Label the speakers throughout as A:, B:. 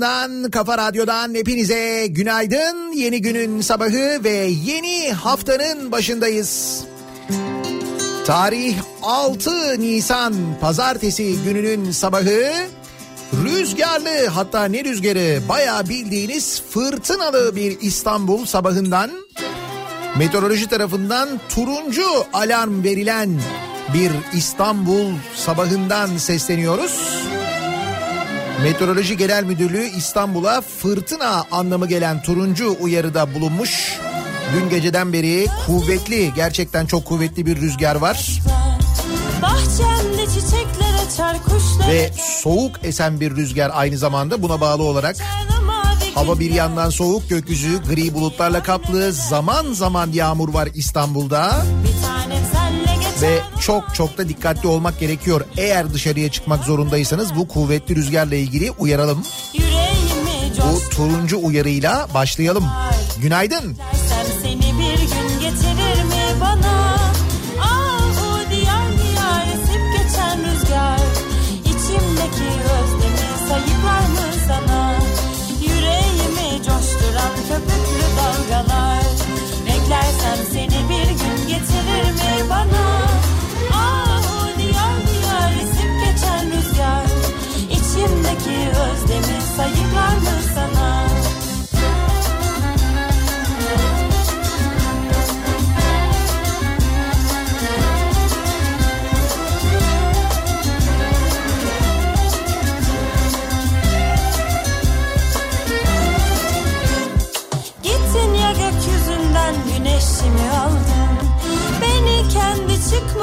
A: kafa radyosundan, kafa radyodan hepinize günaydın. Yeni günün sabahı ve yeni haftanın başındayız. Tarih 6 Nisan pazartesi gününün sabahı. Rüzgarlı hatta ne rüzgarı bayağı bildiğiniz fırtınalı bir İstanbul sabahından meteoroloji tarafından turuncu alarm verilen bir İstanbul sabahından sesleniyoruz. Meteoroloji Genel Müdürlüğü İstanbul'a fırtına anlamı gelen turuncu uyarıda bulunmuş. Dün geceden beri kuvvetli, gerçekten çok kuvvetli bir rüzgar var.
B: Açar
A: Ve soğuk esen bir rüzgar aynı zamanda buna bağlı olarak hava bir yandan soğuk, gökyüzü gri bulutlarla kaplı. Zaman zaman yağmur var İstanbul'da.
B: Bir geçer
A: Ve çok çok da dikkatli olmak gerekiyor. Eğer dışarıya çıkmak zorundaysanız bu kuvvetli rüzgarla ilgili uyaralım. Bu turuncu uyarıyla başlayalım. Günaydın.
B: coştursam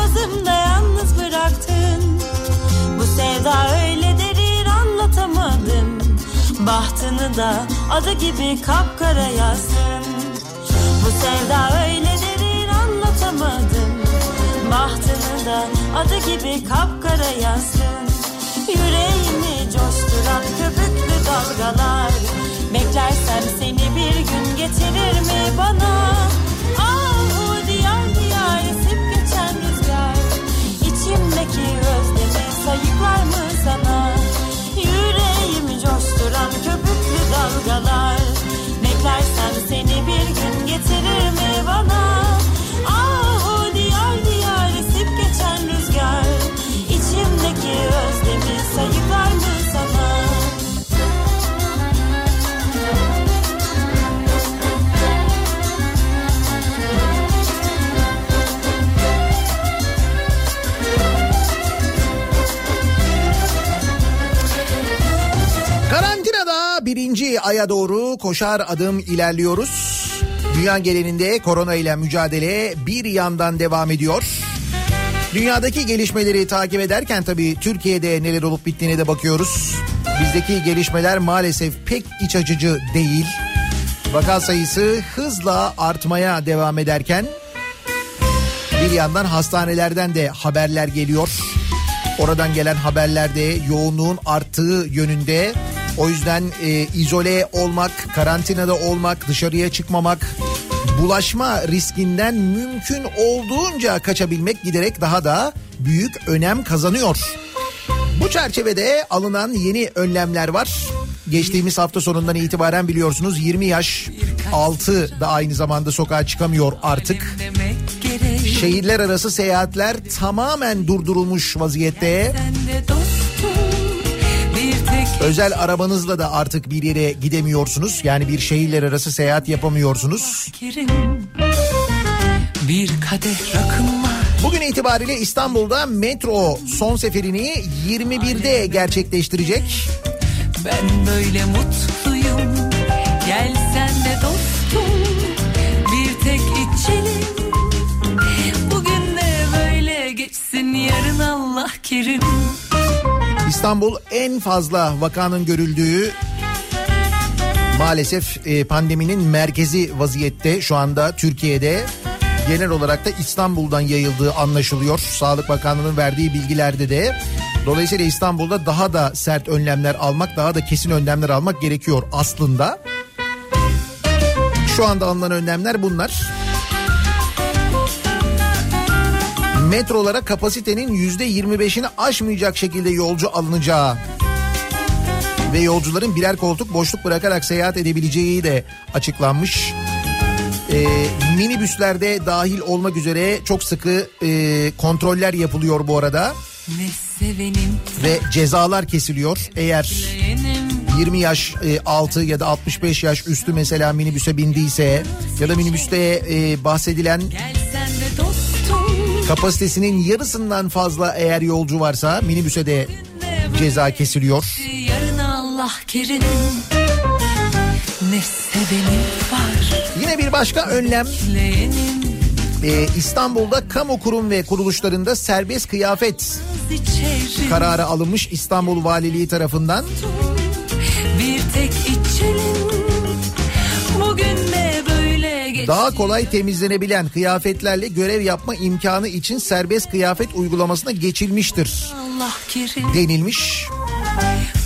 B: çıkmazımda yalnız bıraktın. Bu sevda öyle derin anlatamadım. Bahtını da adı gibi kapkara yazdın. Bu sevda öyle derin anlatamadım. Bahtını da adı gibi kapkara yazdın. Yüreğimi coşturan köpüklü dalgalar. Beklersem seni bir gün getirir mi bana özlemi sayıklar mı sana
A: koşar adım ilerliyoruz. Dünya genelinde korona ile mücadele bir yandan devam ediyor. Dünyadaki gelişmeleri takip ederken tabii Türkiye'de neler olup bittiğine de bakıyoruz. Bizdeki gelişmeler maalesef pek iç açıcı değil. Vaka sayısı hızla artmaya devam ederken bir yandan hastanelerden de haberler geliyor. Oradan gelen haberlerde yoğunluğun arttığı yönünde. O yüzden e, izole olmak, karantinada olmak, dışarıya çıkmamak, bulaşma riskinden mümkün olduğunca kaçabilmek giderek daha da büyük önem kazanıyor. Bu çerçevede alınan yeni önlemler var. Geçtiğimiz hafta sonundan itibaren biliyorsunuz 20 yaş altı da aynı zamanda sokağa çıkamıyor artık. Şehirler arası seyahatler tamamen durdurulmuş vaziyette. Özel arabanızla da artık bir yere gidemiyorsunuz. Yani bir şehirler arası seyahat yapamıyorsunuz.
C: bir kadeh rakım var
A: Bugün itibariyle İstanbul'da metro son seferini 21'de gerçekleştirecek.
C: ben böyle mutluyum gel sen de dostum bir tek içelim bugün de böyle geçsin yarın Allah kerim
A: İstanbul en fazla vakanın görüldüğü maalesef e, pandeminin merkezi vaziyette şu anda Türkiye'de. Genel olarak da İstanbul'dan yayıldığı anlaşılıyor. Sağlık Bakanlığı'nın verdiği bilgilerde de. Dolayısıyla İstanbul'da daha da sert önlemler almak, daha da kesin önlemler almak gerekiyor aslında. Şu anda alınan önlemler bunlar. Metrolara kapasitenin yüzde 25'ini aşmayacak şekilde yolcu alınacağı ve yolcuların birer koltuk boşluk bırakarak seyahat edebileceği de açıklanmış. Ee, minibüslerde dahil olmak üzere çok sıkı e, kontroller yapılıyor bu arada ve cezalar kesiliyor. Eğer
C: yenim
A: 20 yaş e, altı ya da 65 yaş üstü mesela minibüse bindiyse ya da minibüste e, bahsedilen kapasitesinin yarısından fazla eğer yolcu varsa minibüse de ceza kesiliyor.
C: yarın Allah kerim ne sevenim var
A: Yine bir başka önlem
C: leyenim
A: e, İstanbul'da kamu kurum ve kuruluşlarında serbest kıyafet
C: içerim
A: kararı alınmış İstanbul Valiliği tarafından.
C: bir tek içelim bugün
A: Daha kolay temizlenebilen kıyafetlerle görev yapma imkanı için serbest kıyafet uygulamasına geçilmiştir
C: Allah kerim
A: denilmiş.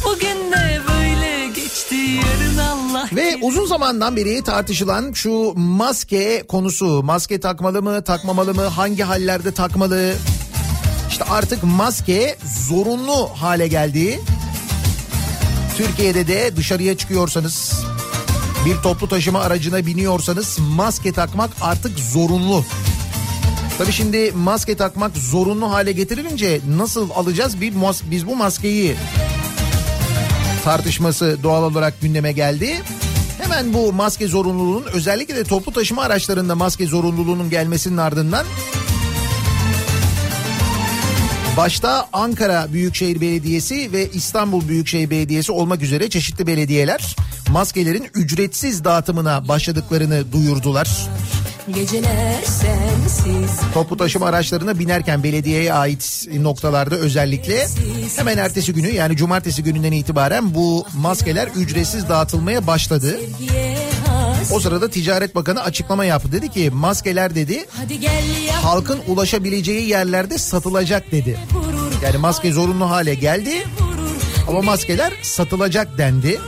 C: bugün de böyle geçti yarın Allah
A: Ve
C: kerim.
A: uzun zamandan beri tartışılan şu maske konusu. Maske takmalı mı, takmamalı mı, hangi hallerde takmalı? İşte artık maske zorunlu hale geldi. Türkiye'de de dışarıya çıkıyorsanız, bir toplu taşıma aracına biniyorsanız maske takmak artık zorunlu. Tabii şimdi maske takmak zorunlu hale getirilince nasıl alacağız? Bir biz bu maskeyi tartışması doğal olarak gündeme geldi. Hemen bu maske zorunluluğunun özellikle de toplu taşıma araçlarında maske zorunluluğunun gelmesinin ardından başta Ankara Büyükşehir Belediyesi ve İstanbul Büyükşehir Belediyesi olmak üzere çeşitli belediyeler maskelerin ücretsiz dağıtımına başladıklarını duyurdular. Toplu taşıma araçlarına binerken belediyeye ait noktalarda özellikle hemen ertesi günü yani cumartesi gününden itibaren bu maskeler ücretsiz dağıtılmaya başladı.
C: Sevgiye
A: O sırada Ticaret Bakanı açıklama yaptı. Dedi ki maskeler dedi halkın ulaşabileceği yerlerde satılacak dedi. Yani maske zorunlu hale geldi ama maskeler satılacak dendi.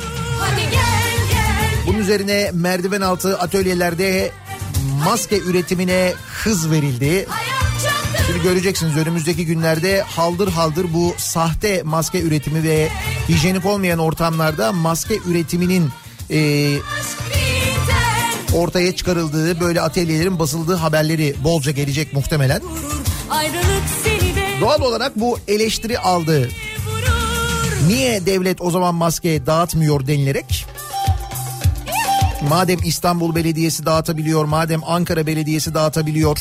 A: Bunun üzerine merdiven altı atölyelerde maske üretimine hız verildi. Şimdi göreceksiniz önümüzdeki günlerde haldır haldır bu sahte maske üretimi ve hijyenik olmayan ortamlarda maske üretiminin e, ortaya çıkarıldığı böyle atölyelerin basıldığı haberleri bolca gelecek muhtemelen. Doğal olarak bu eleştiri aldı. Niye devlet o zaman maske dağıtmıyor denilerek? Madem İstanbul Belediyesi dağıtabiliyor, madem Ankara Belediyesi dağıtabiliyor.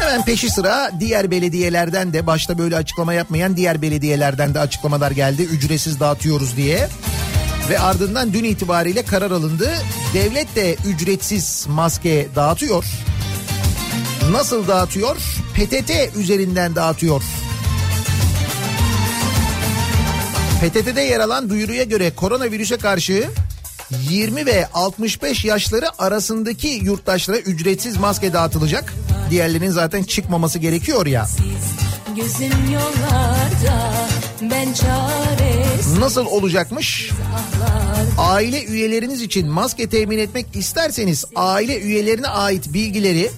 A: Hemen peşi sıra diğer belediyelerden de başta böyle açıklama yapmayan diğer belediyelerden de açıklamalar geldi. Ücretsiz dağıtıyoruz diye. Ve ardından dün itibariyle karar alındı. Devlet de ücretsiz maske dağıtıyor. Nasıl dağıtıyor? PTT üzerinden dağıtıyor. PTT'de yer alan duyuruya göre koronavirüse karşı 20 ve 65 yaşları arasındaki yurttaşlara ücretsiz maske dağıtılacak. Diğerlerinin zaten çıkmaması gerekiyor ya.
C: Gözüm yollarda ben çaresiz
A: Nasıl olacakmış? Aile üyeleriniz için maske temin etmek isterseniz aile üyelerine ait bilgileri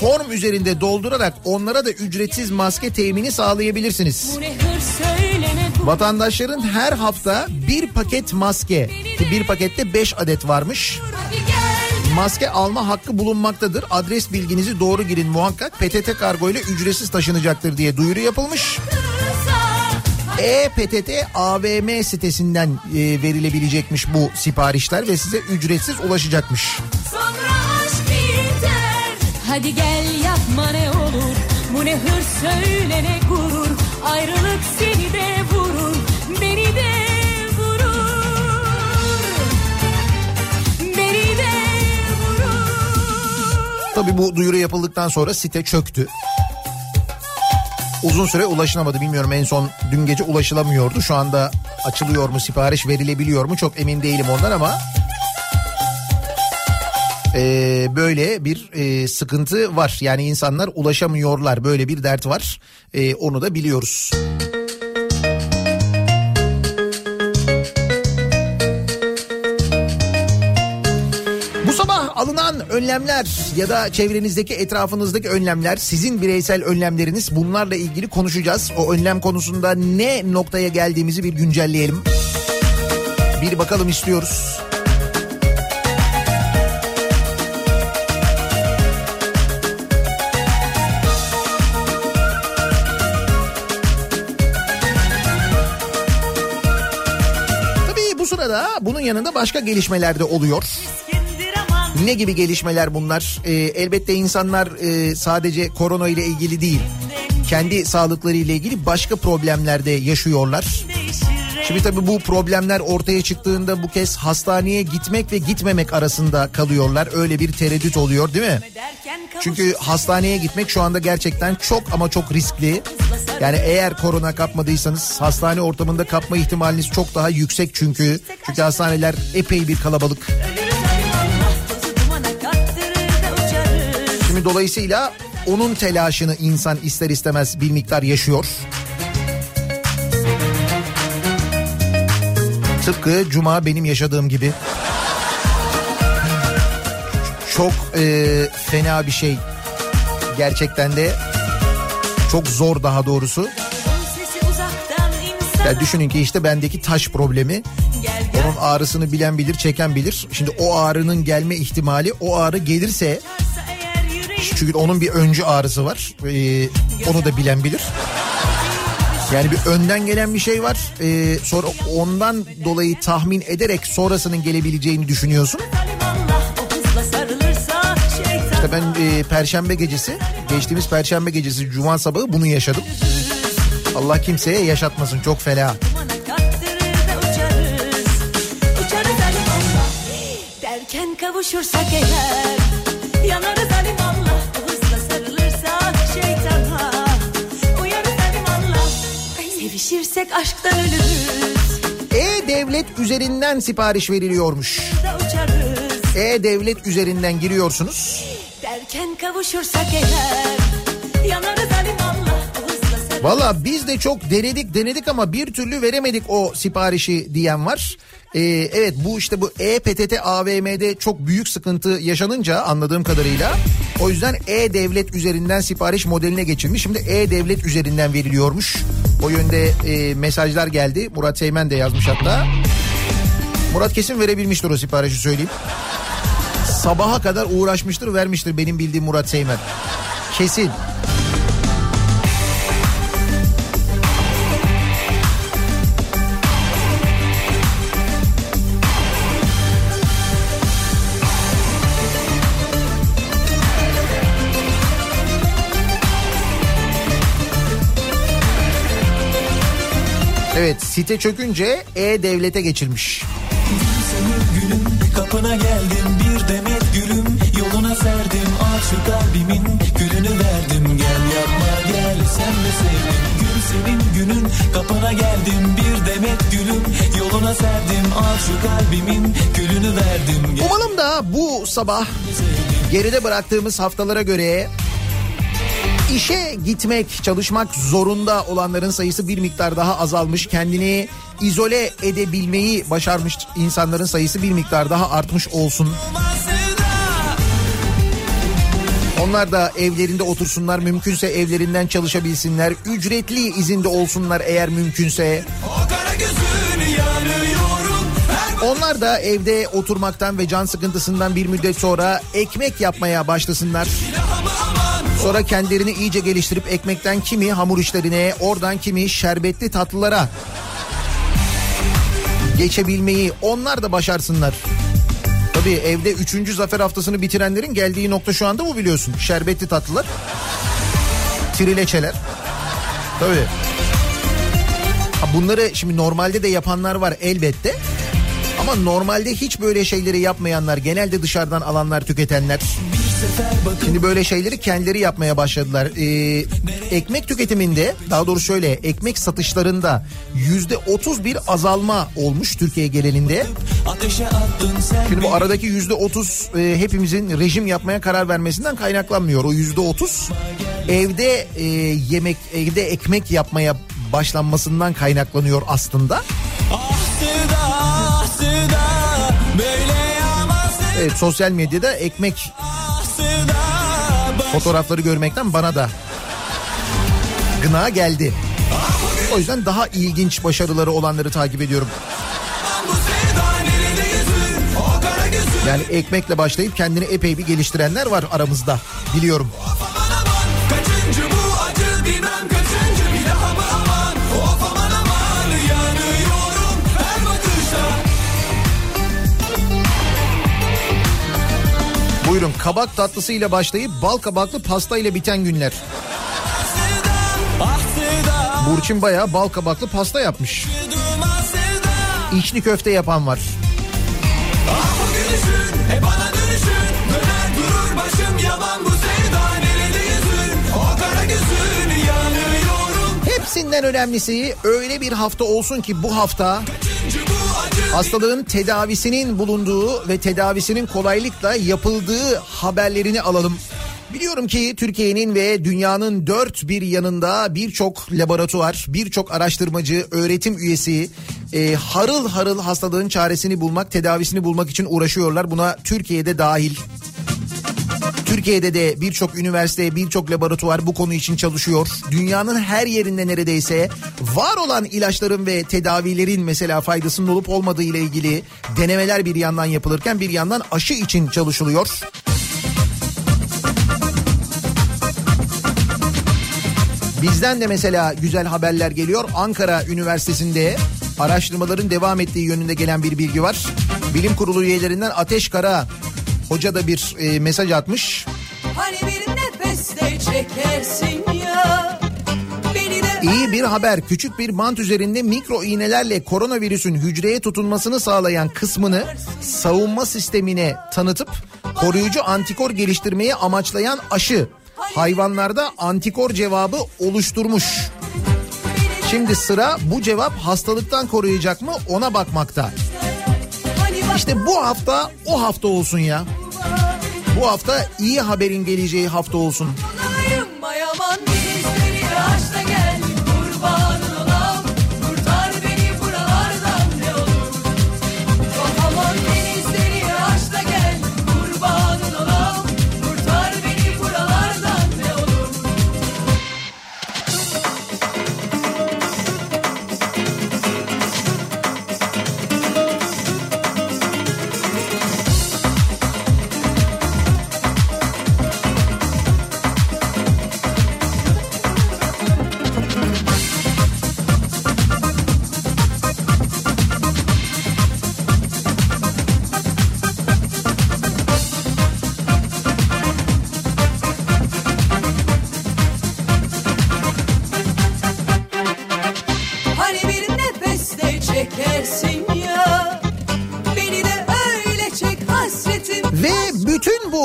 A: form üzerinde doldurarak onlara da ücretsiz maske temini sağlayabilirsiniz. Vatandaşların her hafta bir paket maske bir pakette 5 adet varmış.
C: Hadi
A: Maske alma hakkı bulunmaktadır. Adres bilginizi doğru girin muhakkak. PTT kargo ile ücretsiz taşınacaktır diye duyuru yapılmış. E-PTT AVM sitesinden e, verilebilecekmiş bu siparişler ve size ücretsiz ulaşacakmış.
C: Hadi gel yapma ne olur Bu ne hır söylene gurur Ayrılık seni
A: Tabii bu duyuru yapıldıktan sonra site çöktü. Uzun süre ulaşılamadı bilmiyorum en son dün gece ulaşılamıyordu. Şu anda açılıyor mu sipariş verilebiliyor mu çok emin değilim ondan ama Ee, böyle bir e, sıkıntı var. Yani insanlar ulaşamıyorlar böyle bir dert var Ee, onu da biliyoruz. Bu alınan önlemler ya da çevrenizdeki etrafınızdaki önlemler sizin bireysel önlemleriniz bunlarla ilgili konuşacağız. O önlem konusunda ne noktaya geldiğimizi bir güncelleyelim. Bir bakalım istiyoruz. Tabii bu sırada bunun yanında başka gelişmeler de oluyor. Ne gibi gelişmeler bunlar? Ee, elbette insanlar e, sadece korona ile ilgili değil, kendi sağlıkları ile ilgili başka problemler de yaşıyorlar. Şimdi tabii bu problemler ortaya çıktığında bu kez hastaneye gitmek ve gitmemek arasında kalıyorlar. Öyle bir tereddüt oluyor değil mi? Çünkü hastaneye gitmek şu anda gerçekten çok ama çok riskli. Yani eğer korona kapmadıysanız hastane ortamında kapma ihtimaliniz çok daha yüksek çünkü. Çünkü hastaneler epey bir kalabalık. Şimdi dolayısıyla onun telaşını insan ister istemez bir miktar yaşıyor. Tıpkı Cuma benim yaşadığım gibi. Çok e, fena bir şey. Gerçekten de çok zor daha doğrusu. Ya düşünün ki işte bendeki taş problemi onun ağrısını bilen bilir, çeken bilir. Şimdi o ağrının gelme ihtimali o ağrı gelirse çünkü onun bir öncü ağrısı var. Ee, onu da bilen bilir. Yani bir önden gelen bir şey var. Ee, sonra ondan dolayı tahmin ederek sonrasının gelebileceğini düşünüyorsun. İşte ben e, perşembe gecesi, geçtiğimiz perşembe gecesi cuma sabahı bunu yaşadım. Allah kimseye yaşatmasın çok fena.
C: Kavuşursak eğer
B: Ölürsek aşktan ölürüz.
A: E-Devlet üzerinden sipariş veriliyormuş. E-Devlet üzerinden giriyorsunuz.
B: Derken kavuşursak eğer. Yanarız alim.
A: Valla biz de çok denedik denedik ama bir türlü veremedik o siparişi diyen var. Ee, evet bu işte bu E-PTT AVM'de çok büyük sıkıntı yaşanınca anladığım kadarıyla o yüzden E-Devlet üzerinden sipariş modeline geçilmiş. Şimdi E-Devlet üzerinden veriliyormuş. O yönde e, mesajlar geldi. Murat Seymen de yazmış hatta. Murat kesin verebilmiştir o siparişi söyleyeyim. Sabaha kadar uğraşmıştır vermiştir benim bildiğim Murat Seymen. Kesin. Evet site çökünce E-Devlet'e geçilmiş.
D: Günün kapına geldim bir demet gülüm yoluna serdim al şu kalbimin gülünü verdim gel yapma gel sen de sevdim gül senin günün kapına geldim bir demet gülüm yoluna serdim al şu kalbimin gülünü verdim gel
A: Umalım da bu sabah geride bıraktığımız haftalara göre işe gitmek, çalışmak zorunda olanların sayısı bir miktar daha azalmış. Kendini izole edebilmeyi başarmış insanların sayısı bir miktar daha artmış olsun. Onlar da evlerinde otursunlar, mümkünse evlerinden çalışabilsinler, ücretli izinde olsunlar eğer mümkünse. Onlar da evde oturmaktan ve can sıkıntısından bir müddet sonra ekmek yapmaya başlasınlar. Sonra kendilerini iyice geliştirip ekmekten kimi hamur işlerine, oradan kimi şerbetli tatlılara geçebilmeyi onlar da başarsınlar. Tabii evde üçüncü zafer haftasını bitirenlerin geldiği nokta şu anda bu biliyorsun. Şerbetli tatlılar, trileçeler. Tabii. Ha bunları şimdi normalde de yapanlar var elbette. Ama normalde hiç böyle şeyleri yapmayanlar, genelde dışarıdan alanlar, tüketenler. Şimdi böyle şeyleri kendileri yapmaya başladılar. Ee, ekmek tüketiminde, daha doğrusu şöyle, ekmek satışlarında yüzde otuz bir azalma olmuş Türkiye genelinde. Şimdi bu aradaki yüzde otuz e, hepimizin rejim yapmaya karar vermesinden kaynaklanmıyor. O yüzde otuz evde e, yemek, evde ekmek yapmaya başlanmasından kaynaklanıyor aslında.
D: ah Sıda ah Sıda böyle yamasın
A: Evet sosyal medyada ekmek fotoğrafları görmekten bana da gına geldi. O yüzden daha ilginç başarıları olanları takip ediyorum. Yani ekmekle başlayıp kendini epey bir geliştirenler var aramızda biliyorum. Buyurun kabak tatlısıyla başlayıp bal kabaklı pasta ile biten günler. Burçin bayağı bal kabaklı pasta yapmış. İçli köfte yapan var. Hepsinden önemlisi öyle bir hafta olsun ki bu hafta hastalığın tedavisinin bulunduğu ve tedavisinin kolaylıkla yapıldığı haberlerini alalım. Biliyorum ki Türkiye'nin ve dünyanın dört bir yanında birçok laboratuvar, birçok araştırmacı, öğretim üyesi e, harıl harıl hastalığın çaresini bulmak, tedavisini bulmak için uğraşıyorlar. Buna Türkiye'de dahil. Türkiye'de de birçok üniversite, birçok laboratuvar bu konu için çalışıyor. Dünyanın her yerinde neredeyse var olan ilaçların ve tedavilerin mesela faydasının olup olmadığı ile ilgili denemeler bir yandan yapılırken bir yandan aşı için çalışılıyor. Bizden de mesela güzel haberler geliyor. Ankara Üniversitesi'nde araştırmaların devam ettiği yönünde gelen bir bilgi var. Bilim Kurulu üyelerinden Ateş Kara hoca da bir e, mesaj atmış.
B: Hani bir nefeste çekersin ya.
A: İyi bir haber. Küçük bir bant üzerinde mikro iğnelerle koronavirüsün hücreye tutunmasını sağlayan kısmını savunma sistemine tanıtıp koruyucu antikor geliştirmeyi amaçlayan aşı hayvanlarda antikor cevabı oluşturmuş. Şimdi sıra bu cevap hastalıktan koruyacak mı ona bakmakta. İşte bu hafta o hafta olsun ya. Bu hafta iyi haberin geleceği hafta olsun.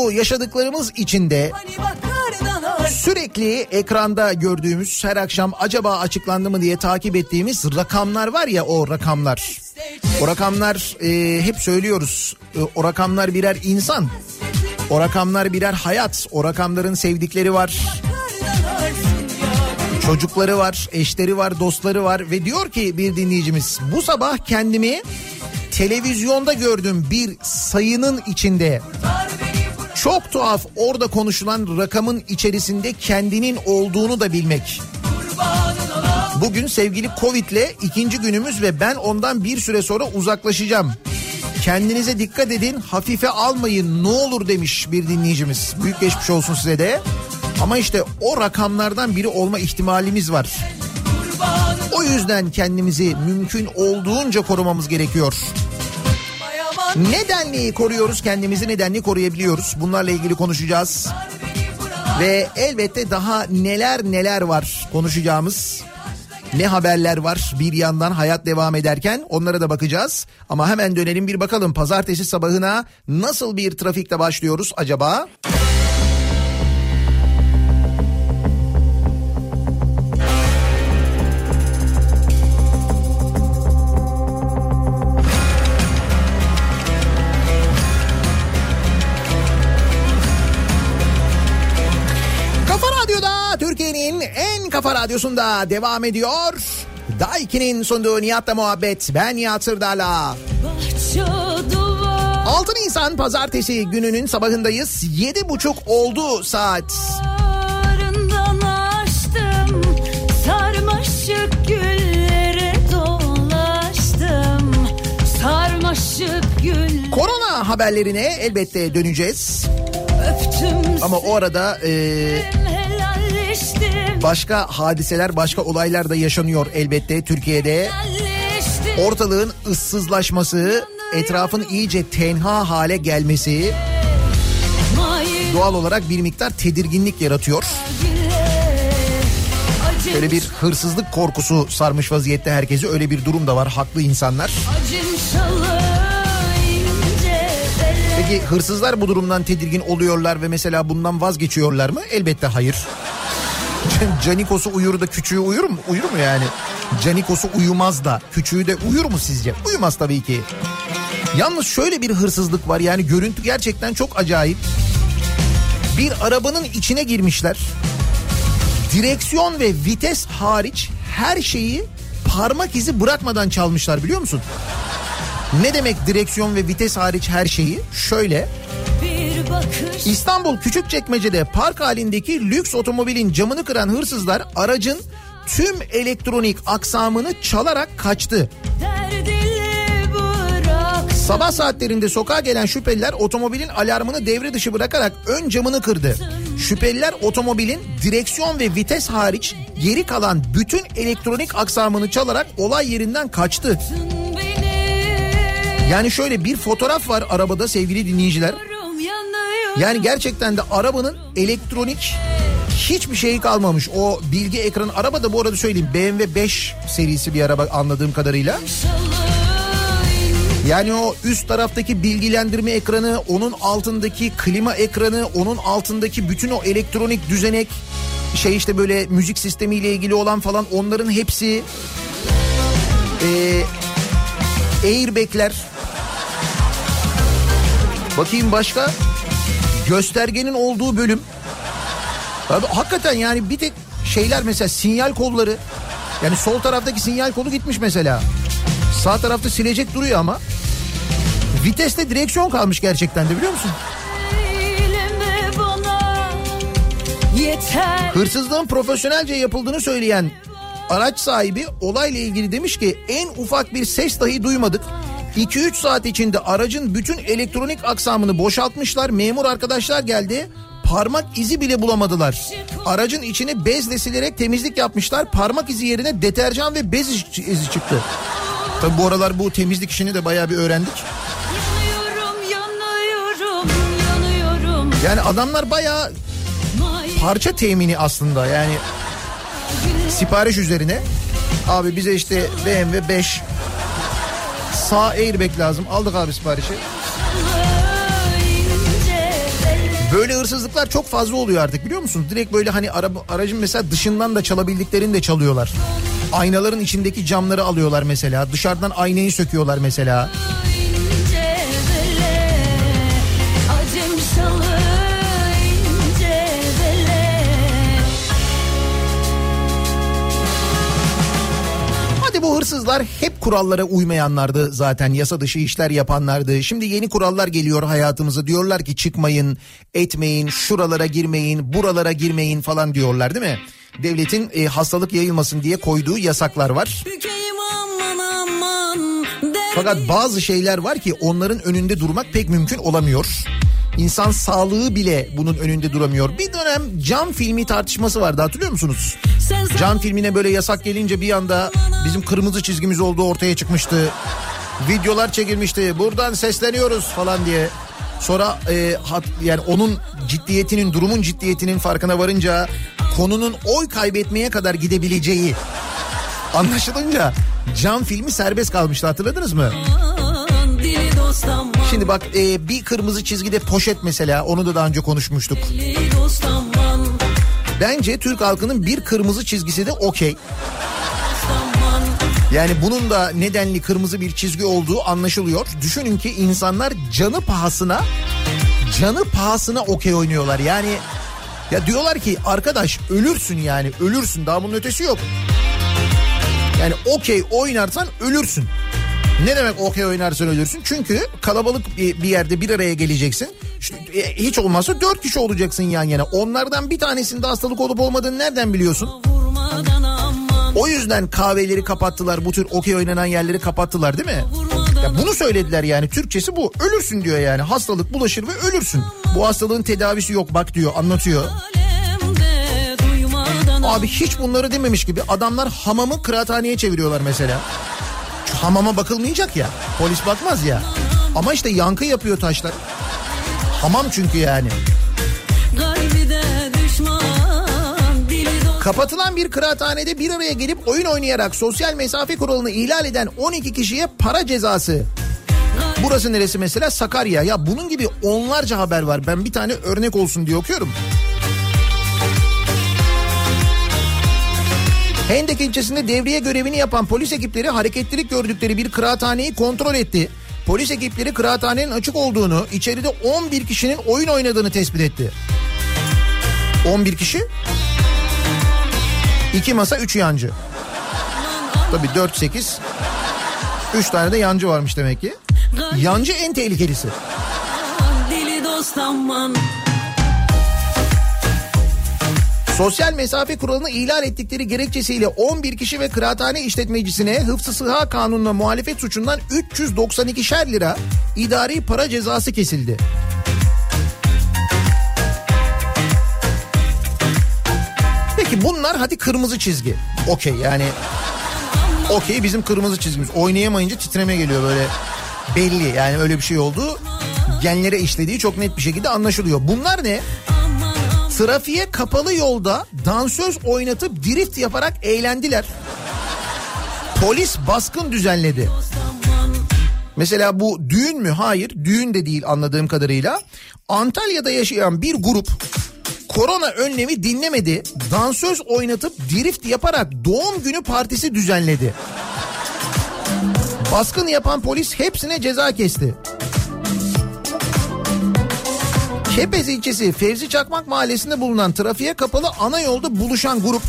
A: Bu yaşadıklarımız içinde
B: Hani
A: sürekli ekranda gördüğümüz her akşam acaba açıklandı mı diye takip ettiğimiz rakamlar var ya o rakamlar. O rakamlar e, hep söylüyoruz. E, o rakamlar birer insan. O rakamlar birer hayat. O rakamların sevdikleri var. Çocukları var, eşleri var, dostları var ve diyor ki bir dinleyicimiz bu sabah kendimi televizyonda gördüm bir sayının içinde. Çok tuhaf orada konuşulan rakamın içerisinde kendinin olduğunu da bilmek. Bugün sevgili Covid'le ikinci günümüz ve ben ondan bir süre sonra uzaklaşacağım. Kendinize dikkat edin, hafife almayın ne olur demiş bir dinleyicimiz. Büyük geçmiş olsun size de. Ama işte o rakamlardan biri olma ihtimalimiz var. O yüzden kendimizi mümkün olduğunca korumamız gerekiyor.
B: Bayaman
A: Nedenli koruyoruz kendimizi nedenli koruyabiliyoruz. Bunlarla ilgili konuşacağız. Ve elbette daha neler neler var konuşacağımız. Ne haberler var bir yandan hayat devam ederken onlara da bakacağız. Ama hemen dönelim bir bakalım pazartesi sabahına nasıl bir trafikte başlıyoruz acaba? Kafa kafa radyosunda devam ediyor. Daiki'nin sunduğu Nihat'la muhabbet. Ben Nihat
C: duvar
A: 6 Nisan pazartesi gününün sabahındayız. 7.30 oldu saat.
C: Açtım Sarmaşık güllere dolaştım Sarmaşık gül
A: Korona haberlerine elbette döneceğiz.
C: öptüm
A: Ama o arada e,
C: helalleştim
A: başka hadiseler, başka olaylar da yaşanıyor elbette Türkiye'de. Ortalığın ıssızlaşması, etrafın iyice tenha hale gelmesi doğal olarak bir miktar tedirginlik yaratıyor. Böyle bir hırsızlık korkusu sarmış vaziyette herkesi. Öyle bir durum da var. Haklı insanlar. Peki hırsızlar bu durumdan tedirgin oluyorlar ve mesela bundan vazgeçiyorlar mı? Elbette hayır. Canikos'u uyur da küçüğü uyur mu? Uyur mu yani? Canikos'u uyumaz da küçüğü de uyur mu sizce? Uyumaz tabii ki. Yalnız şöyle bir hırsızlık var yani görüntü gerçekten çok acayip. Bir arabanın içine girmişler. Direksiyon ve vites hariç her şeyi parmak izi bırakmadan çalmışlar biliyor musun? Ne demek direksiyon ve vites hariç her şeyi? Şöyle İstanbul Küçükçekmece'de park halindeki lüks otomobilin camını kıran hırsızlar aracın tüm elektronik aksamını çalarak kaçtı. Sabah saatlerinde sokağa gelen şüpheliler otomobilin alarmını devre dışı bırakarak ön camını kırdı. Şüpheliler otomobilin direksiyon ve vites hariç geri kalan bütün elektronik aksamını çalarak olay yerinden kaçtı. Yani şöyle bir fotoğraf var arabada sevgili dinleyiciler. Yani gerçekten de arabanın elektronik hiçbir şeyi kalmamış. O bilgi ekranı araba da bu arada söyleyeyim BMW 5 serisi bir araba anladığım kadarıyla. Yani o üst taraftaki bilgilendirme ekranı, onun altındaki klima ekranı, onun altındaki bütün o elektronik düzenek şey işte böyle müzik sistemiyle ilgili olan falan onların hepsi e, airbagler bakayım başka göstergenin olduğu bölüm Abi hakikaten yani bir tek şeyler mesela sinyal kolları yani sol taraftaki sinyal kolu gitmiş mesela. Sağ tarafta silecek duruyor ama viteste direksiyon kalmış gerçekten de biliyor musun? Hırsızlığın profesyonelce yapıldığını söyleyen araç sahibi olayla ilgili demiş ki en ufak bir ses dahi duymadık. 2-3 saat içinde aracın bütün elektronik aksamını boşaltmışlar. Memur arkadaşlar geldi. Parmak izi bile bulamadılar. Aracın içini bezle silerek temizlik yapmışlar. Parmak izi yerine deterjan ve bez izi çıktı. Tabi bu aralar bu temizlik işini de bayağı bir öğrendik. Yani adamlar bayağı parça temini aslında yani sipariş üzerine. Abi bize işte BMW 5 sağ airbag lazım. Aldık abi siparişi. Böyle hırsızlıklar çok fazla oluyor artık biliyor musun? Direkt böyle hani araba, aracın mesela dışından da çalabildiklerini de çalıyorlar. Aynaların içindeki camları alıyorlar mesela. Dışarıdan aynayı söküyorlar mesela.
C: ince
A: bu hırsızlar hep kurallara uymayanlardı zaten yasa dışı işler yapanlardı. Şimdi yeni kurallar geliyor hayatımıza diyorlar ki çıkmayın, etmeyin, şuralara girmeyin, buralara girmeyin falan diyorlar değil mi? Devletin e, hastalık yayılmasın diye koyduğu yasaklar var. Fakat bazı şeyler var ki onların önünde durmak pek mümkün olamıyor. İnsan sağlığı bile bunun önünde duramıyor. Bir dönem cam filmi tartışması vardı hatırlıyor musunuz? Can filmine böyle yasak gelince bir anda bizim kırmızı çizgimiz olduğu ortaya çıkmıştı. Videolar çekilmişti. Buradan sesleniyoruz falan diye. Sonra e, hat, yani onun ciddiyetinin, durumun ciddiyetinin farkına varınca konunun oy kaybetmeye kadar gidebileceği anlaşılınca Can filmi serbest kalmıştı hatırladınız mı?
C: aman dili
A: Şimdi bak e, bir kırmızı çizgide poşet mesela onu da daha önce konuşmuştuk. Bence Türk halkının bir kırmızı çizgisi de okey. Yani bunun da nedenli kırmızı bir çizgi olduğu anlaşılıyor. Düşünün ki insanlar canı pahasına canı pahasına okey oynuyorlar. Yani ya diyorlar ki arkadaş ölürsün yani ölürsün daha bunun ötesi yok. Yani okey oynarsan ölürsün. Ne demek okey oynarsan ölürsün? Çünkü kalabalık bir yerde bir araya geleceksin. E, hiç olmazsa dört kişi olacaksın yan yana. Onlardan bir tanesinde hastalık olup olmadığını nereden biliyorsun? O yüzden kahveleri kapattılar. Bu tür okey oynanan yerleri kapattılar değil mi? Ya bunu söylediler yani. Türkçesi bu. Ölürsün diyor yani. Hastalık bulaşır ve ölürsün. Bu hastalığın tedavisi yok bak diyor anlatıyor. Abi hiç bunları dememiş gibi adamlar hamamı kıraathaneye çeviriyorlar mesela. Hamama bakılmayacak ya. Polis bakmaz ya. Ama işte yankı yapıyor taşlar. Hamam çünkü yani. Kapatılan bir kıraathanede bir araya gelip oyun oynayarak sosyal mesafe kuralını ihlal eden 12 kişiye para cezası. Burası neresi mesela? Sakarya. Ya bunun gibi onlarca haber var. Ben bir tane örnek olsun diye okuyorum. Hendek ilçesinde devriye görevini yapan polis ekipleri hareketlilik gördükleri bir kıraathaneyi kontrol etti. Polis ekipleri kıraathanenin açık olduğunu, içeride 11 kişinin oyun oynadığını tespit etti. 11 kişi? 2 masa 3 yancı. Tabii 4 8 3 tane de yancı varmış demek ki. Yancı en tehlikelisi.
C: dili dost aman
A: Sosyal mesafe kuralını ihlal ettikleri gerekçesiyle 11 kişi ve kıraathane işletmecisine hıfzı sıha kanununa muhalefet suçundan 392'şer lira idari para cezası kesildi. Peki bunlar hadi kırmızı çizgi. Okey yani okey bizim kırmızı çizgimiz. Oynayamayınca titreme geliyor böyle belli yani öyle bir şey oldu. Genlere işlediği çok net bir şekilde anlaşılıyor. Bunlar ne? Trafiğe kapalı yolda dansöz oynatıp drift yaparak eğlendiler. Polis baskın düzenledi. Mesela bu düğün mü? Hayır düğün de değil anladığım kadarıyla. Antalya'da yaşayan bir grup Korona önlemi dinlemedi. Dansöz oynatıp drift yaparak doğum günü partisi düzenledi. Baskın yapan polis hepsine ceza kesti. Kepez ilçesi Fevzi Çakmak mahallesinde bulunan trafiğe kapalı ana yolda buluşan grup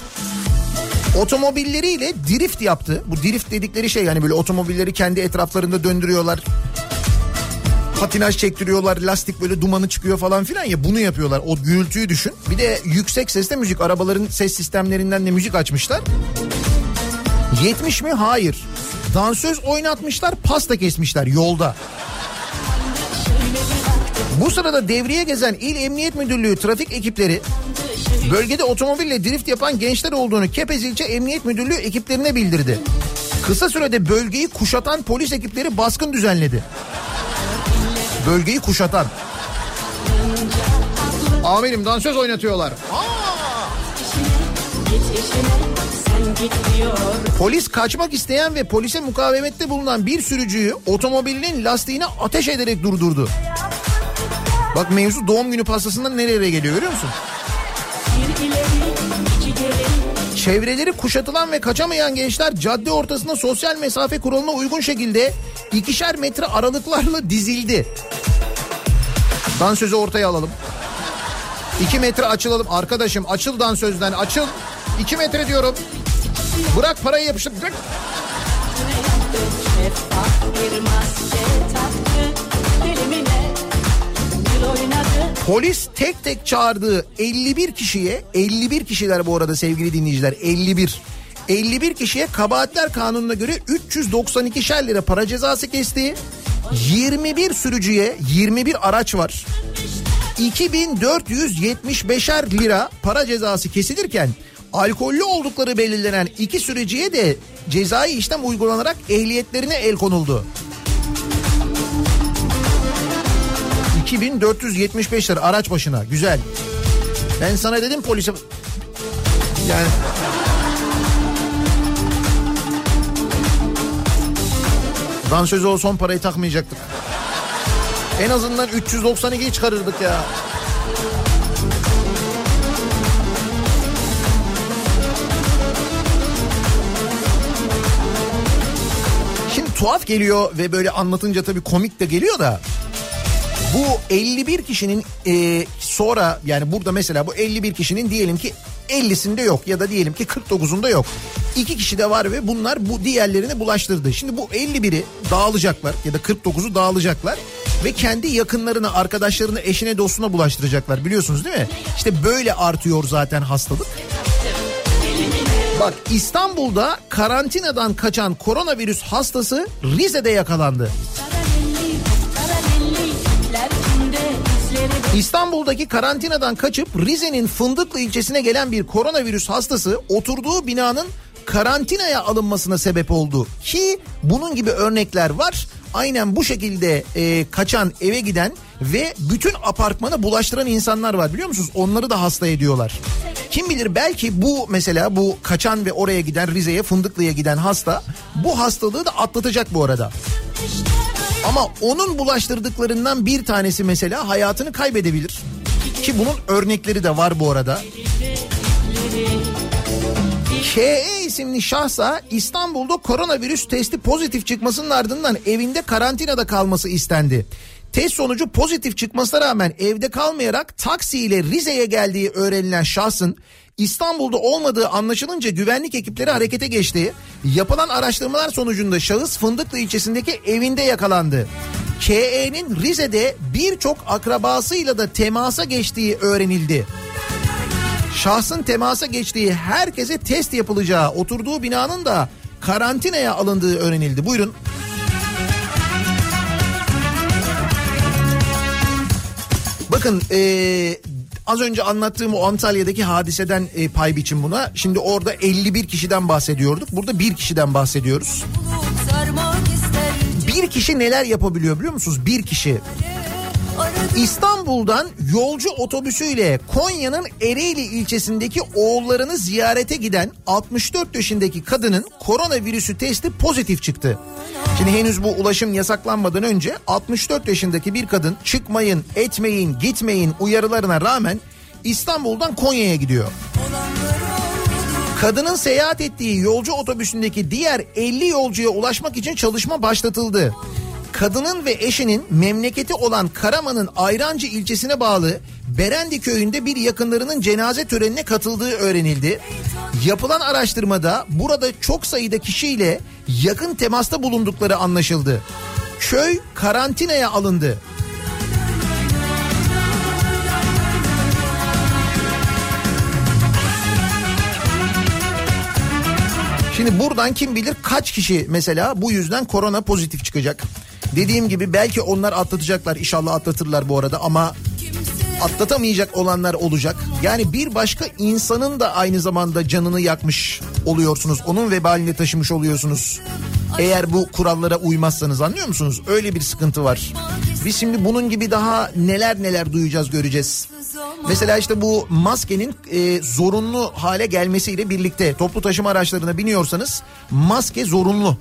A: otomobilleriyle drift yaptı. Bu drift dedikleri şey yani böyle otomobilleri kendi etraflarında döndürüyorlar. Patinaj çektiriyorlar, lastik böyle dumanı çıkıyor falan filan ya bunu yapıyorlar. O gürültüyü düşün. Bir de yüksek sesle müzik, arabaların ses sistemlerinden de müzik açmışlar. 70 mi? Hayır. Dansöz oynatmışlar, pasta kesmişler yolda. Bu sırada devriye gezen İl Emniyet Müdürlüğü trafik ekipleri bölgede otomobille drift yapan gençler olduğunu Kepez İlçe Emniyet Müdürlüğü ekiplerine bildirdi. Kısa sürede bölgeyi kuşatan polis ekipleri baskın düzenledi. Bölgeyi kuşatan. Amirim dansöz oynatıyorlar. Polis kaçmak isteyen ve polise mukavemette bulunan bir sürücüyü otomobilinin lastiğine ateş ederek durdurdu. Bak mevzu doğum günü pastasından nereye geliyor görüyor musun? Çevreleri kuşatılan ve kaçamayan gençler cadde ortasında sosyal mesafe kuralına uygun şekilde ikişer metre aralıklarla dizildi. Dansözü ortaya alalım. İki metre açılalım. Arkadaşım açıl dansözden açıl. İki metre diyorum. Bırak parayı yapıştır. Bırak. Polis tek tek çağırdığı 51 kişiye 51 kişiler bu arada sevgili dinleyiciler 51 51 kişiye kabahatler kanununa göre 392 şer lira para cezası kesti. 21 sürücüye 21 araç var. 2475'er lira para cezası kesilirken alkollü oldukları belirlenen iki sürücüye de cezai işlem uygulanarak ehliyetlerine el konuldu. 2475 lira araç başına güzel. Ben sana dedim polise yani Dansöze o son parayı takmayacaktık. En azından 392'yi çıkarırdık ya. Şimdi tuhaf geliyor ve böyle anlatınca tabii komik de geliyor da bu 51 kişinin e, sonra yani burada mesela bu 51 kişinin diyelim ki 50'sinde yok ya da diyelim ki 49'unda yok. İki kişi de var ve bunlar bu diğerlerini bulaştırdı. Şimdi bu 51'i dağılacaklar ya da 49'u dağılacaklar ve kendi yakınlarına, arkadaşlarına, eşine, dostuna bulaştıracaklar biliyorsunuz değil mi? İşte böyle artıyor zaten hastalık. Bak İstanbul'da karantinadan kaçan koronavirüs hastası Rize'de yakalandı. İstanbul'daki karantinadan kaçıp Rize'nin Fındıklı ilçesine gelen bir koronavirüs hastası oturduğu binanın karantinaya alınmasına sebep oldu. Ki bunun gibi örnekler var. Aynen bu şekilde e, kaçan eve giden ve bütün apartmana bulaştıran insanlar var biliyor musunuz? Onları da hasta ediyorlar. Kim bilir belki bu mesela bu kaçan ve oraya giden Rize'ye Fındıklı'ya giden hasta bu hastalığı da atlatacak bu arada. Ama onun bulaştırdıklarından bir tanesi mesela hayatını kaybedebilir. Ki bunun örnekleri de var bu arada. KE isimli şahsa İstanbul'da koronavirüs testi pozitif çıkmasının ardından evinde karantinada kalması istendi. Test sonucu pozitif çıkmasına rağmen evde kalmayarak taksiyle Rize'ye geldiği öğrenilen şahsın İstanbul'da olmadığı anlaşılınca güvenlik ekipleri harekete geçti. Yapılan araştırmalar sonucunda şahıs Fındıklı ilçesindeki evinde yakalandı. KE'nin Rize'de birçok akrabasıyla da temasa geçtiği öğrenildi. Şahsın temasa geçtiği herkese test yapılacağı, oturduğu binanın da karantinaya alındığı öğrenildi. Buyurun. Bakın ee, az önce anlattığım o Antalya'daki hadiseden e, pay biçim buna. Şimdi orada 51 kişiden bahsediyorduk. Burada bir kişiden bahsediyoruz. Bir kişi neler yapabiliyor biliyor musunuz? Bir kişi. İstanbul'dan yolcu otobüsüyle Konya'nın Ereğli ilçesindeki oğullarını ziyarete giden 64 yaşındaki kadının koronavirüsü testi pozitif çıktı. Şimdi henüz bu ulaşım yasaklanmadan önce 64 yaşındaki bir kadın çıkmayın, etmeyin, gitmeyin uyarılarına rağmen İstanbul'dan Konya'ya gidiyor. Kadının seyahat ettiği yolcu otobüsündeki diğer 50 yolcuya ulaşmak için çalışma başlatıldı. Kadının ve eşinin memleketi olan Karaman'ın Ayrancı ilçesine bağlı Berendi köyünde bir yakınlarının cenaze törenine katıldığı öğrenildi. Yapılan araştırmada burada çok sayıda kişiyle yakın temasta bulundukları anlaşıldı. Köy karantinaya alındı. Şimdi buradan kim bilir kaç kişi mesela bu yüzden korona pozitif çıkacak. Dediğim gibi belki onlar atlatacaklar. İnşallah atlatırlar bu arada ama atlatamayacak olanlar olacak. Yani bir başka insanın da aynı zamanda canını yakmış oluyorsunuz. Onun vebalini taşımış oluyorsunuz. Eğer bu kurallara uymazsanız anlıyor musunuz? Öyle bir sıkıntı var. Biz şimdi bunun gibi daha neler neler duyacağız göreceğiz. Mesela işte bu maskenin e, zorunlu hale gelmesiyle birlikte toplu taşıma araçlarına biniyorsanız maske zorunlu.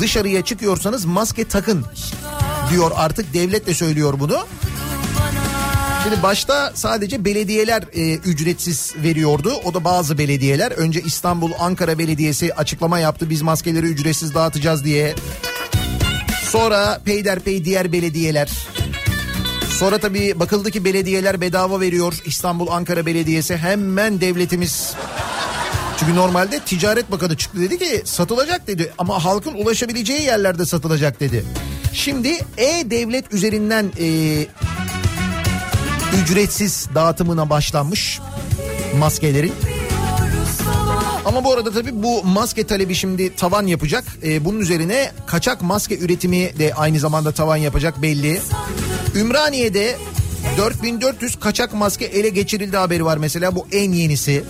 A: Dışarıya çıkıyorsanız maske takın diyor artık devlet de söylüyor bunu. Şimdi başta sadece belediyeler e, ücretsiz veriyordu. O da bazı belediyeler. Önce İstanbul, Ankara Belediyesi açıklama yaptı. Biz maskeleri ücretsiz dağıtacağız diye. Sonra peyderpey diğer belediyeler. Sonra tabii bakıldı ki belediyeler bedava veriyor. İstanbul, Ankara Belediyesi hemen devletimiz çünkü normalde Ticaret Bakanı çıktı dedi ki satılacak dedi ama halkın ulaşabileceği yerlerde satılacak dedi. Şimdi E-Devlet üzerinden e, ücretsiz dağıtımına başlanmış maskelerin. Ama bu arada tabii bu maske talebi şimdi tavan yapacak. Ee, bunun üzerine kaçak maske üretimi de aynı zamanda tavan yapacak belli. Ümraniye'de 4400 kaçak maske ele geçirildi haberi var mesela bu en yenisi.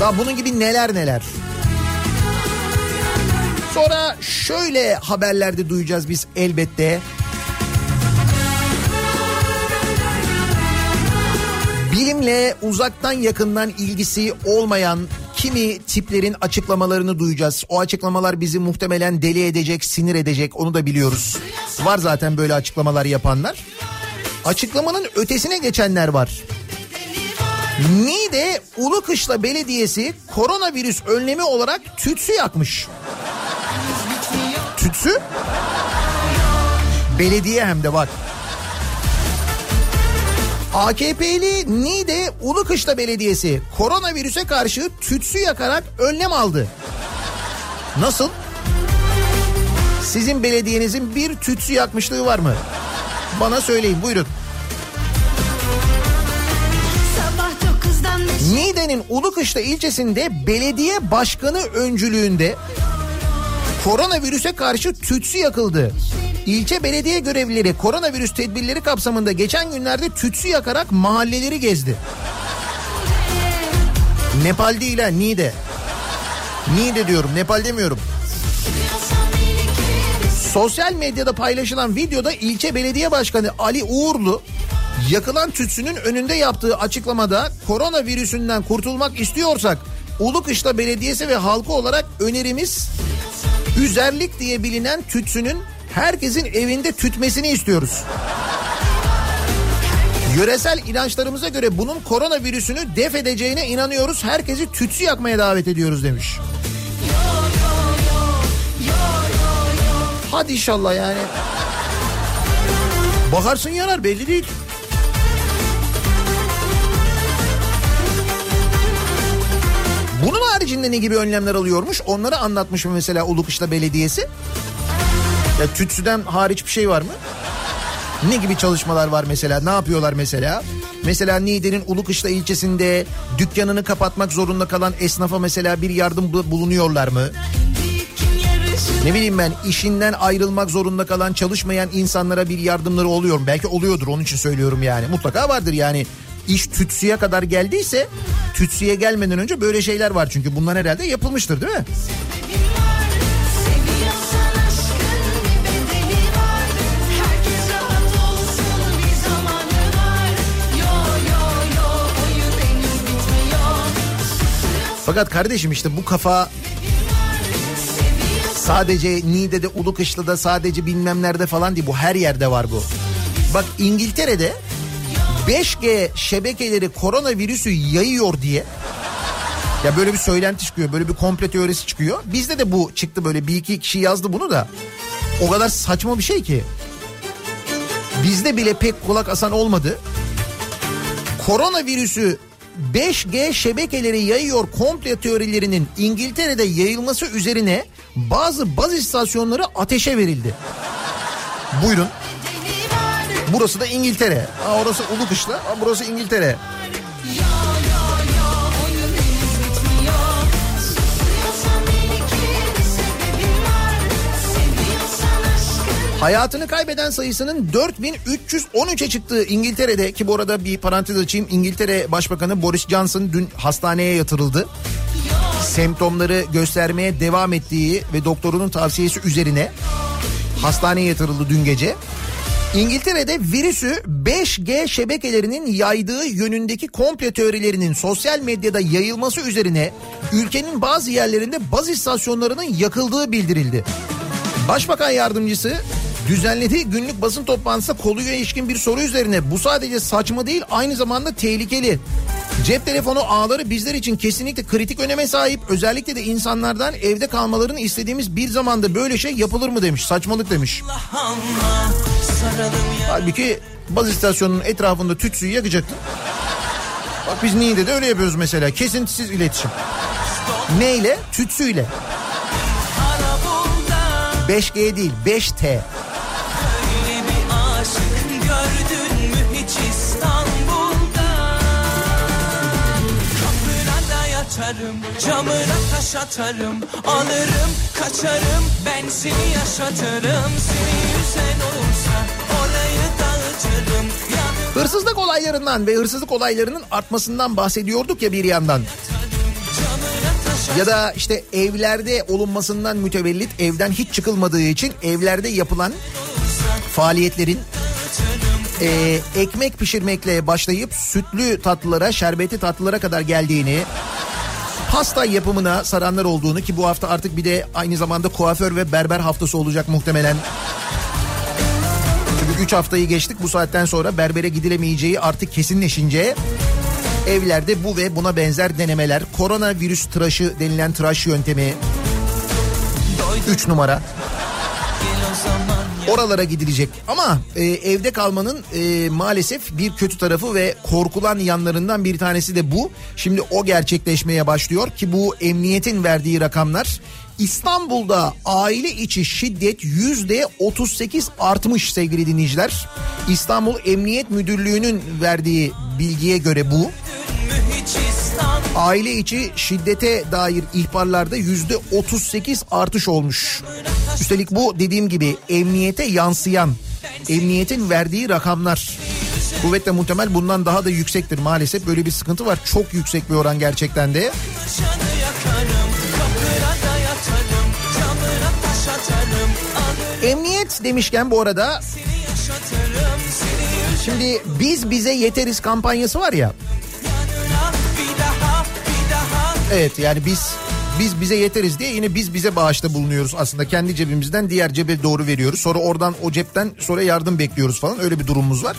A: Daha bunun gibi neler neler. Sonra şöyle haberlerde duyacağız biz elbette. Bilimle uzaktan yakından ilgisi olmayan kimi tiplerin açıklamalarını duyacağız. O açıklamalar bizi muhtemelen deli edecek, sinir edecek onu da biliyoruz. Var zaten böyle açıklamalar yapanlar. Açıklamanın ötesine geçenler var. Niğde Ulukışla Belediyesi koronavirüs önlemi olarak tütsü yakmış. Tütsü? Belediye hem de bak. AKP'li Niğde Ulukışla Belediyesi koronavirüse karşı tütsü yakarak önlem aldı. Nasıl? Sizin belediyenizin bir tütsü yakmışlığı var mı? Bana söyleyin buyurun. Niğde'nin Ulukışla ilçesinde belediye başkanı öncülüğünde koronavirüse karşı tütsü yakıldı. İlçe belediye görevlileri koronavirüs tedbirleri kapsamında geçen günlerde tütsü yakarak mahalleleri gezdi. Nepal değil ha Niğde. Niğde diyorum Nepal demiyorum. Sosyal medyada paylaşılan videoda ilçe belediye başkanı Ali Uğurlu yakılan tütsünün önünde yaptığı açıklamada koronavirüsünden kurtulmak istiyorsak Ulukışla Belediyesi ve halkı olarak önerimiz üzerlik diye bilinen tütsünün herkesin evinde tütmesini istiyoruz. Yöresel inançlarımıza göre bunun koronavirüsünü def edeceğine inanıyoruz. Herkesi tütsü yakmaya davet ediyoruz demiş. Hadi inşallah yani. Bakarsın yanar belli değil. Bunun haricinde ne gibi önlemler alıyormuş? Onları anlatmış mı mesela Ulukışla Belediyesi? Ya tütsüden hariç bir şey var mı? Ne gibi çalışmalar var mesela? Ne yapıyorlar mesela? Mesela Niğde'nin Ulukışla ilçesinde dükkanını kapatmak zorunda kalan esnafa mesela bir yardım bulunuyorlar mı? Ne bileyim ben işinden ayrılmak zorunda kalan çalışmayan insanlara bir yardımları oluyor mu? Belki oluyordur onun için söylüyorum yani. Mutlaka vardır yani. İş tütsüye kadar geldiyse tütsüye gelmeden önce böyle şeyler var çünkü bunlar herhalde yapılmıştır değil mi? Fakat kardeşim işte bu kafa sadece Niğde'de, Ulukışlı'da, sadece bilmem nerede falan değil. Bu her yerde var bu. Bak İngiltere'de 5G şebekeleri koronavirüsü yayıyor diye ya böyle bir söylenti çıkıyor, böyle bir komple teorisi çıkıyor. Bizde de bu çıktı böyle bir iki kişi yazdı bunu da. O kadar saçma bir şey ki. Bizde bile pek kulak asan olmadı. Koronavirüsü 5G şebekeleri yayıyor komple teorilerinin İngiltere'de yayılması üzerine bazı baz istasyonları ateşe verildi. Buyurun. Burası da İngiltere. Ha, orası Ulukışla, ha, burası İngiltere. Hayatını kaybeden sayısının 4313'e çıktığı İngiltere'de ki bu arada bir parantez açayım. İngiltere Başbakanı Boris Johnson dün hastaneye yatırıldı. Semptomları göstermeye devam ettiği ve doktorunun tavsiyesi üzerine hastaneye yatırıldı dün gece. İngiltere'de virüsü 5G şebekelerinin yaydığı yönündeki komple teorilerinin sosyal medyada yayılması üzerine ülkenin bazı yerlerinde baz istasyonlarının yakıldığı bildirildi. Başbakan yardımcısı düzenlediği günlük basın toplantısında konuya ilişkin bir soru üzerine bu sadece saçma değil aynı zamanda tehlikeli. Cep telefonu ağları bizler için kesinlikle kritik öneme sahip. Özellikle de insanlardan evde kalmalarını istediğimiz bir zamanda böyle şey yapılır mı demiş. Saçmalık demiş. Halbuki baz istasyonunun etrafında tütsüyü yakacaktın. Bak biz Niğde'de öyle yapıyoruz mesela. Kesintisiz iletişim. Neyle? Tütsüyle. 5G değil 5T.
D: Camına taş atarım, alırım, kaçarım, ben seni yaşatırım. Seni yüzen olursa orayı dağıtırım. Yanım
A: Hırsızlık olaylarından ve hırsızlık olaylarının artmasından bahsediyorduk ya bir yandan. Ya da işte evlerde olunmasından mütevellit evden hiç çıkılmadığı için evlerde yapılan faaliyetlerin e, ekmek pişirmekle başlayıp sütlü tatlılara, şerbetli tatlılara kadar geldiğini, pasta yapımına saranlar olduğunu ki bu hafta artık bir de aynı zamanda kuaför ve berber haftası olacak muhtemelen. Çünkü 3 haftayı geçtik. Bu saatten sonra berbere gidilemeyeceği artık kesinleşince evlerde bu ve buna benzer denemeler, koronavirüs tıraşı denilen tıraş yöntemi. 3 numara oralara gidilecek. Ama e, evde kalmanın e, maalesef bir kötü tarafı ve korkulan yanlarından bir tanesi de bu. Şimdi o gerçekleşmeye başlıyor ki bu emniyetin verdiği rakamlar İstanbul'da aile içi şiddet yüzde 38 artmış sevgili dinleyiciler. İstanbul Emniyet Müdürlüğü'nün verdiği bilgiye göre bu.
D: Mü hiç İstanbul
A: Aile içi şiddete dair ihbarlarda yüzde 38 artış olmuş. Üstelik bu dediğim gibi emniyete yansıyan, emniyetin verdiği rakamlar. Kuvvetle muhtemel bundan daha da yüksektir maalesef böyle bir sıkıntı var. Çok yüksek bir oran gerçekten de. Emniyet demişken bu arada şimdi biz bize yeteriz kampanyası var ya. Evet yani biz biz bize yeteriz diye yine biz bize bağışta bulunuyoruz aslında kendi cebimizden diğer cebe doğru veriyoruz. Sonra oradan o cepten sonra yardım bekliyoruz falan öyle bir durumumuz var.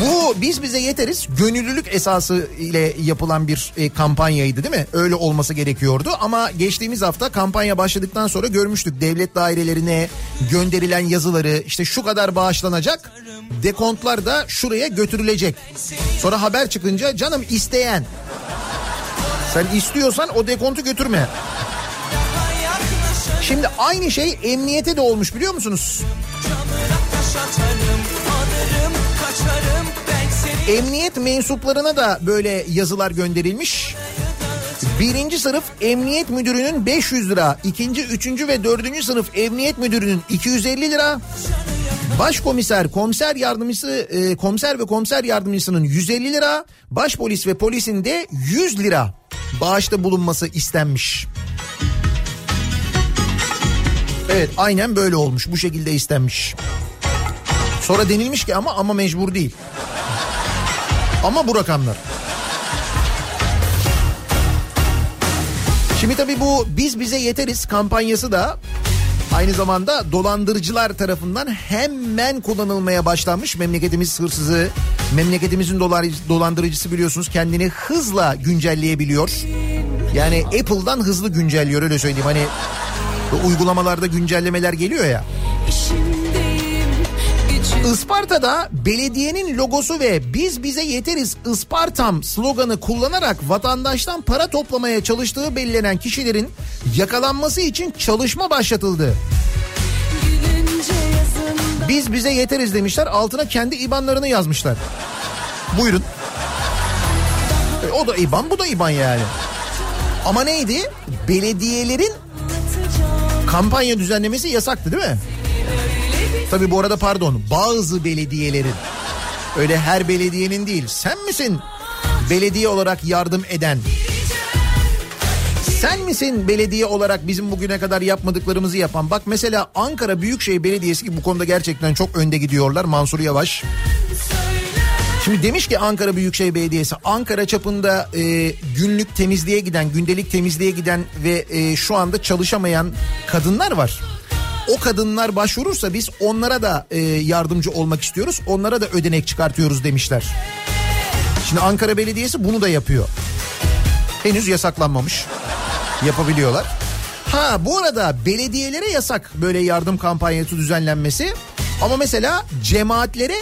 A: Bu biz bize yeteriz gönüllülük esası ile yapılan bir e, kampanyaydı değil mi? Öyle olması gerekiyordu ama geçtiğimiz hafta kampanya başladıktan sonra görmüştük devlet dairelerine gönderilen yazıları işte şu kadar bağışlanacak dekontlar da şuraya götürülecek. Sonra haber çıkınca canım isteyen sen istiyorsan o dekontu götürme. Şimdi aynı şey emniyete de olmuş biliyor musunuz? Emniyet mensuplarına da böyle yazılar gönderilmiş. Birinci sınıf emniyet müdürünün 500 lira, ikinci, üçüncü ve dördüncü sınıf emniyet müdürünün 250 lira, başkomiser, komiser yardımcısı, e, komiser ve komiser yardımcısının 150 lira, başpolis ve polisin de 100 lira bağışta bulunması istenmiş. Evet aynen böyle olmuş bu şekilde istenmiş. Sonra denilmiş ki ama ama mecbur değil. Ama bu rakamlar. Şimdi tabii bu biz bize yeteriz kampanyası da Aynı zamanda dolandırıcılar tarafından hemen kullanılmaya başlanmış. Memleketimiz hırsızı, memleketimizin dolar, dolandırıcısı biliyorsunuz kendini hızla güncelleyebiliyor. Yani Apple'dan hızlı güncelliyor öyle söyleyeyim. Hani uygulamalarda güncellemeler geliyor ya.
C: Gücüm
A: Isparta'da belediyenin logosu ve biz bize yeteriz Ispartam sloganı kullanarak vatandaştan para toplamaya çalıştığı belirlenen kişilerin yakalanması için çalışma başlatıldı. Biz bize yeteriz demişler altına kendi IBAN'larını yazmışlar. Buyurun. E, o da IBAN bu da IBAN yani. Ama neydi? Belediyelerin kampanya düzenlemesi yasaktı değil mi? Tabii bu arada pardon bazı belediyelerin öyle her belediyenin değil sen misin belediye olarak yardım eden sen misin belediye olarak bizim bugüne kadar yapmadıklarımızı yapan? Bak mesela Ankara Büyükşehir Belediyesi ki bu konuda gerçekten çok önde gidiyorlar Mansur Yavaş. Şimdi demiş ki Ankara Büyükşehir Belediyesi Ankara çapında e, günlük temizliğe giden, gündelik temizliğe giden ve e, şu anda çalışamayan kadınlar var. O kadınlar başvurursa biz onlara da e, yardımcı olmak istiyoruz. Onlara da ödenek çıkartıyoruz demişler. Şimdi Ankara Belediyesi bunu da yapıyor. Henüz yasaklanmamış. Yapabiliyorlar. Ha bu arada belediyelere yasak böyle yardım kampanyası düzenlenmesi. Ama mesela cemaatlere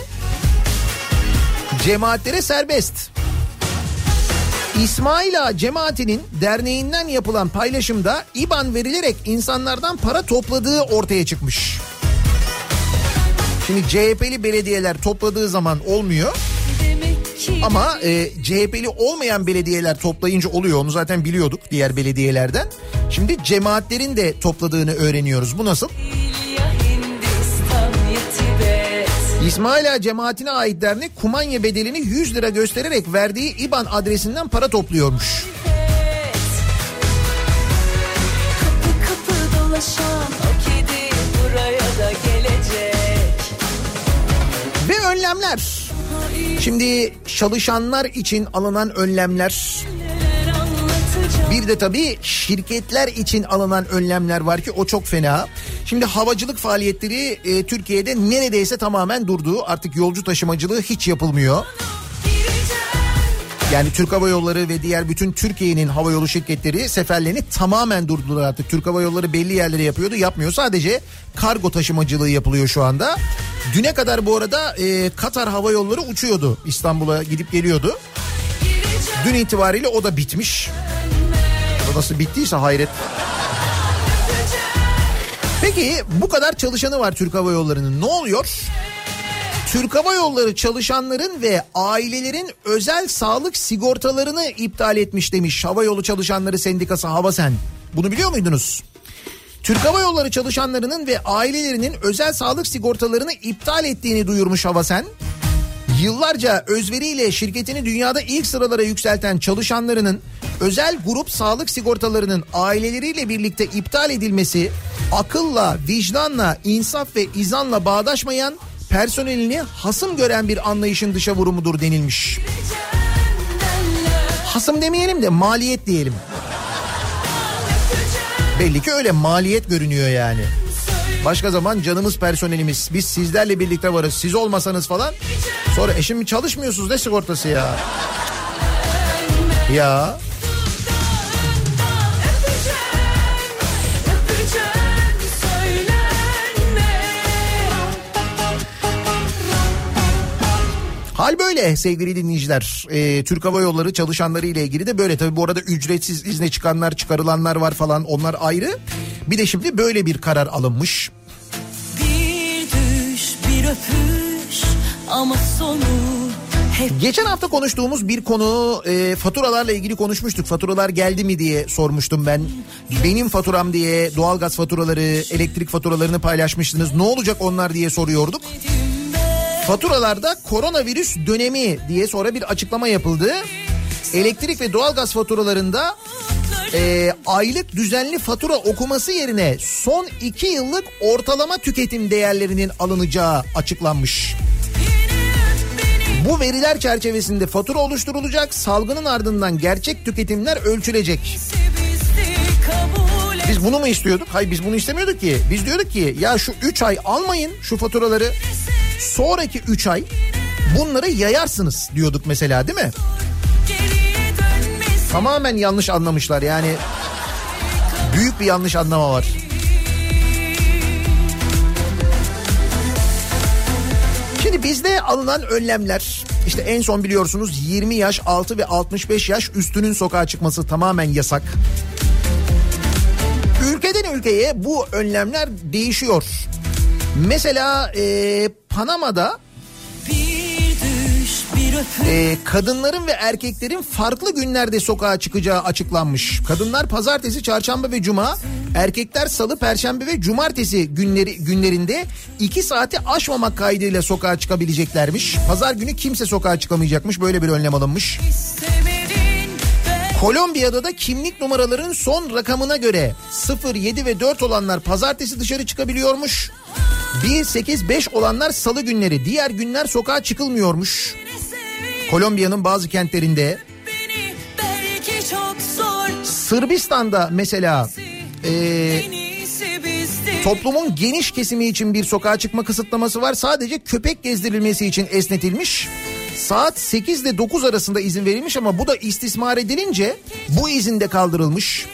A: cemaatlere serbest. İsmail Ağa cemaatinin derneğinden yapılan paylaşımda IBAN verilerek insanlardan para topladığı ortaya çıkmış. Şimdi CHP'li belediyeler topladığı zaman olmuyor ama e, CHP'li olmayan belediyeler toplayınca oluyor onu zaten biliyorduk diğer belediyelerden. Şimdi cemaatlerin de topladığını öğreniyoruz. Bu nasıl?
C: Tibet
A: İsmail Ağa cemaatine ait dernek kumanya bedelini 100 lira göstererek verdiği IBAN adresinden para topluyormuş.
C: Kapı kapı dolaşan o kedi buraya da gelecek
A: Ve önlemler. Şimdi çalışanlar için alınan önlemler Bir de tabii şirketler için alınan önlemler var ki o çok fena. Şimdi havacılık faaliyetleri e, Türkiye'de neredeyse tamamen durdu. Artık yolcu taşımacılığı hiç yapılmıyor. Yani Türk Hava Yolları ve diğer bütün Türkiye'nin hava yolu şirketleri seferlerini tamamen durdular artık. Türk Hava Yolları belli yerlere yapıyordu yapmıyor. Sadece kargo taşımacılığı yapılıyor şu anda. Düne kadar bu arada e, Katar Hava Yolları uçuyordu. İstanbul'a gidip geliyordu. Dün itibariyle o da bitmiş. Nasıl bittiyse hayret. Peki bu kadar çalışanı var Türk Hava Yolları'nın. Ne oluyor? Türk Hava Yolları çalışanların ve ailelerin özel sağlık sigortalarını iptal etmiş demiş Hava Yolu Çalışanları Sendikası Havasen. Bunu biliyor muydunuz? Türk Hava Yolları çalışanlarının ve ailelerinin özel sağlık sigortalarını iptal ettiğini duyurmuş Havasen. Yıllarca özveriyle şirketini dünyada ilk sıralara yükselten çalışanlarının özel grup sağlık sigortalarının aileleriyle birlikte iptal edilmesi akılla, vicdanla, insaf ve izanla bağdaşmayan personelini hasım gören bir anlayışın dışa vurumudur denilmiş. Hasım demeyelim de maliyet diyelim. Belli ki öyle maliyet görünüyor yani. Başka zaman canımız personelimiz biz sizlerle birlikte varız siz olmasanız falan. Sonra eşim çalışmıyorsunuz ne sigortası ya? Ya hal böyle sevgili dinleyiciler. Ee, Türk Hava Yolları çalışanları ile ilgili de böyle. Tabii bu arada ücretsiz izne çıkanlar çıkarılanlar var falan onlar ayrı. Bir de şimdi böyle bir karar alınmış.
C: Bir düş bir öpüş ama sonu
A: Geçen hafta konuştuğumuz bir konu e, faturalarla ilgili konuşmuştuk. Faturalar geldi mi diye sormuştum ben. Benim faturam diye doğalgaz faturaları, elektrik faturalarını paylaşmıştınız. Ne olacak onlar diye soruyorduk. Faturalarda koronavirüs dönemi diye sonra bir açıklama yapıldı. Elektrik ve doğalgaz faturalarında e, aylık düzenli fatura okuması yerine son iki yıllık ortalama tüketim değerlerinin alınacağı açıklanmış. Bu veriler çerçevesinde fatura oluşturulacak, salgının ardından gerçek tüketimler ölçülecek.
C: kabul.
A: Biz bunu mu istiyorduk? Hayır biz bunu istemiyorduk ki. Biz diyorduk ki ya şu 3 ay almayın şu faturaları. Sonraki 3 ay bunları yayarsınız diyorduk mesela değil mi? Tamamen yanlış anlamışlar yani. Büyük bir yanlış anlama var. Şimdi bizde alınan önlemler işte en son biliyorsunuz 20 yaş altı ve 65 yaş üstünün sokağa çıkması tamamen yasak. Ülkeye bu önlemler değişiyor. Mesela e, Panama'da e, kadınların ve erkeklerin farklı günlerde sokağa çıkacağı açıklanmış. Kadınlar pazartesi, çarşamba ve cuma, erkekler salı, perşembe ve cumartesi günleri günlerinde 2 saati aşmamak kaydıyla sokağa çıkabileceklermiş. Pazar günü kimse sokağa çıkamayacakmış. Böyle bir önlem alınmış.
C: istemedin ben
A: Kolombiya'da da kimlik numaraların son rakamına göre 0, 7 ve 4 olanlar pazartesi dışarı çıkabiliyormuş. 1, 8, 5 olanlar salı günleri, diğer günler sokağa çıkılmıyormuş. Kolombiya'nın bazı kentlerinde Sırbistan'da mesela e, toplumun geniş kesimi için bir sokağa çıkma kısıtlaması var. Sadece köpek gezdirilmesi için esnetilmiş. Saat 8 ile 9 arasında izin verilmiş ama bu da istismar edilince bu izin de kaldırılmış.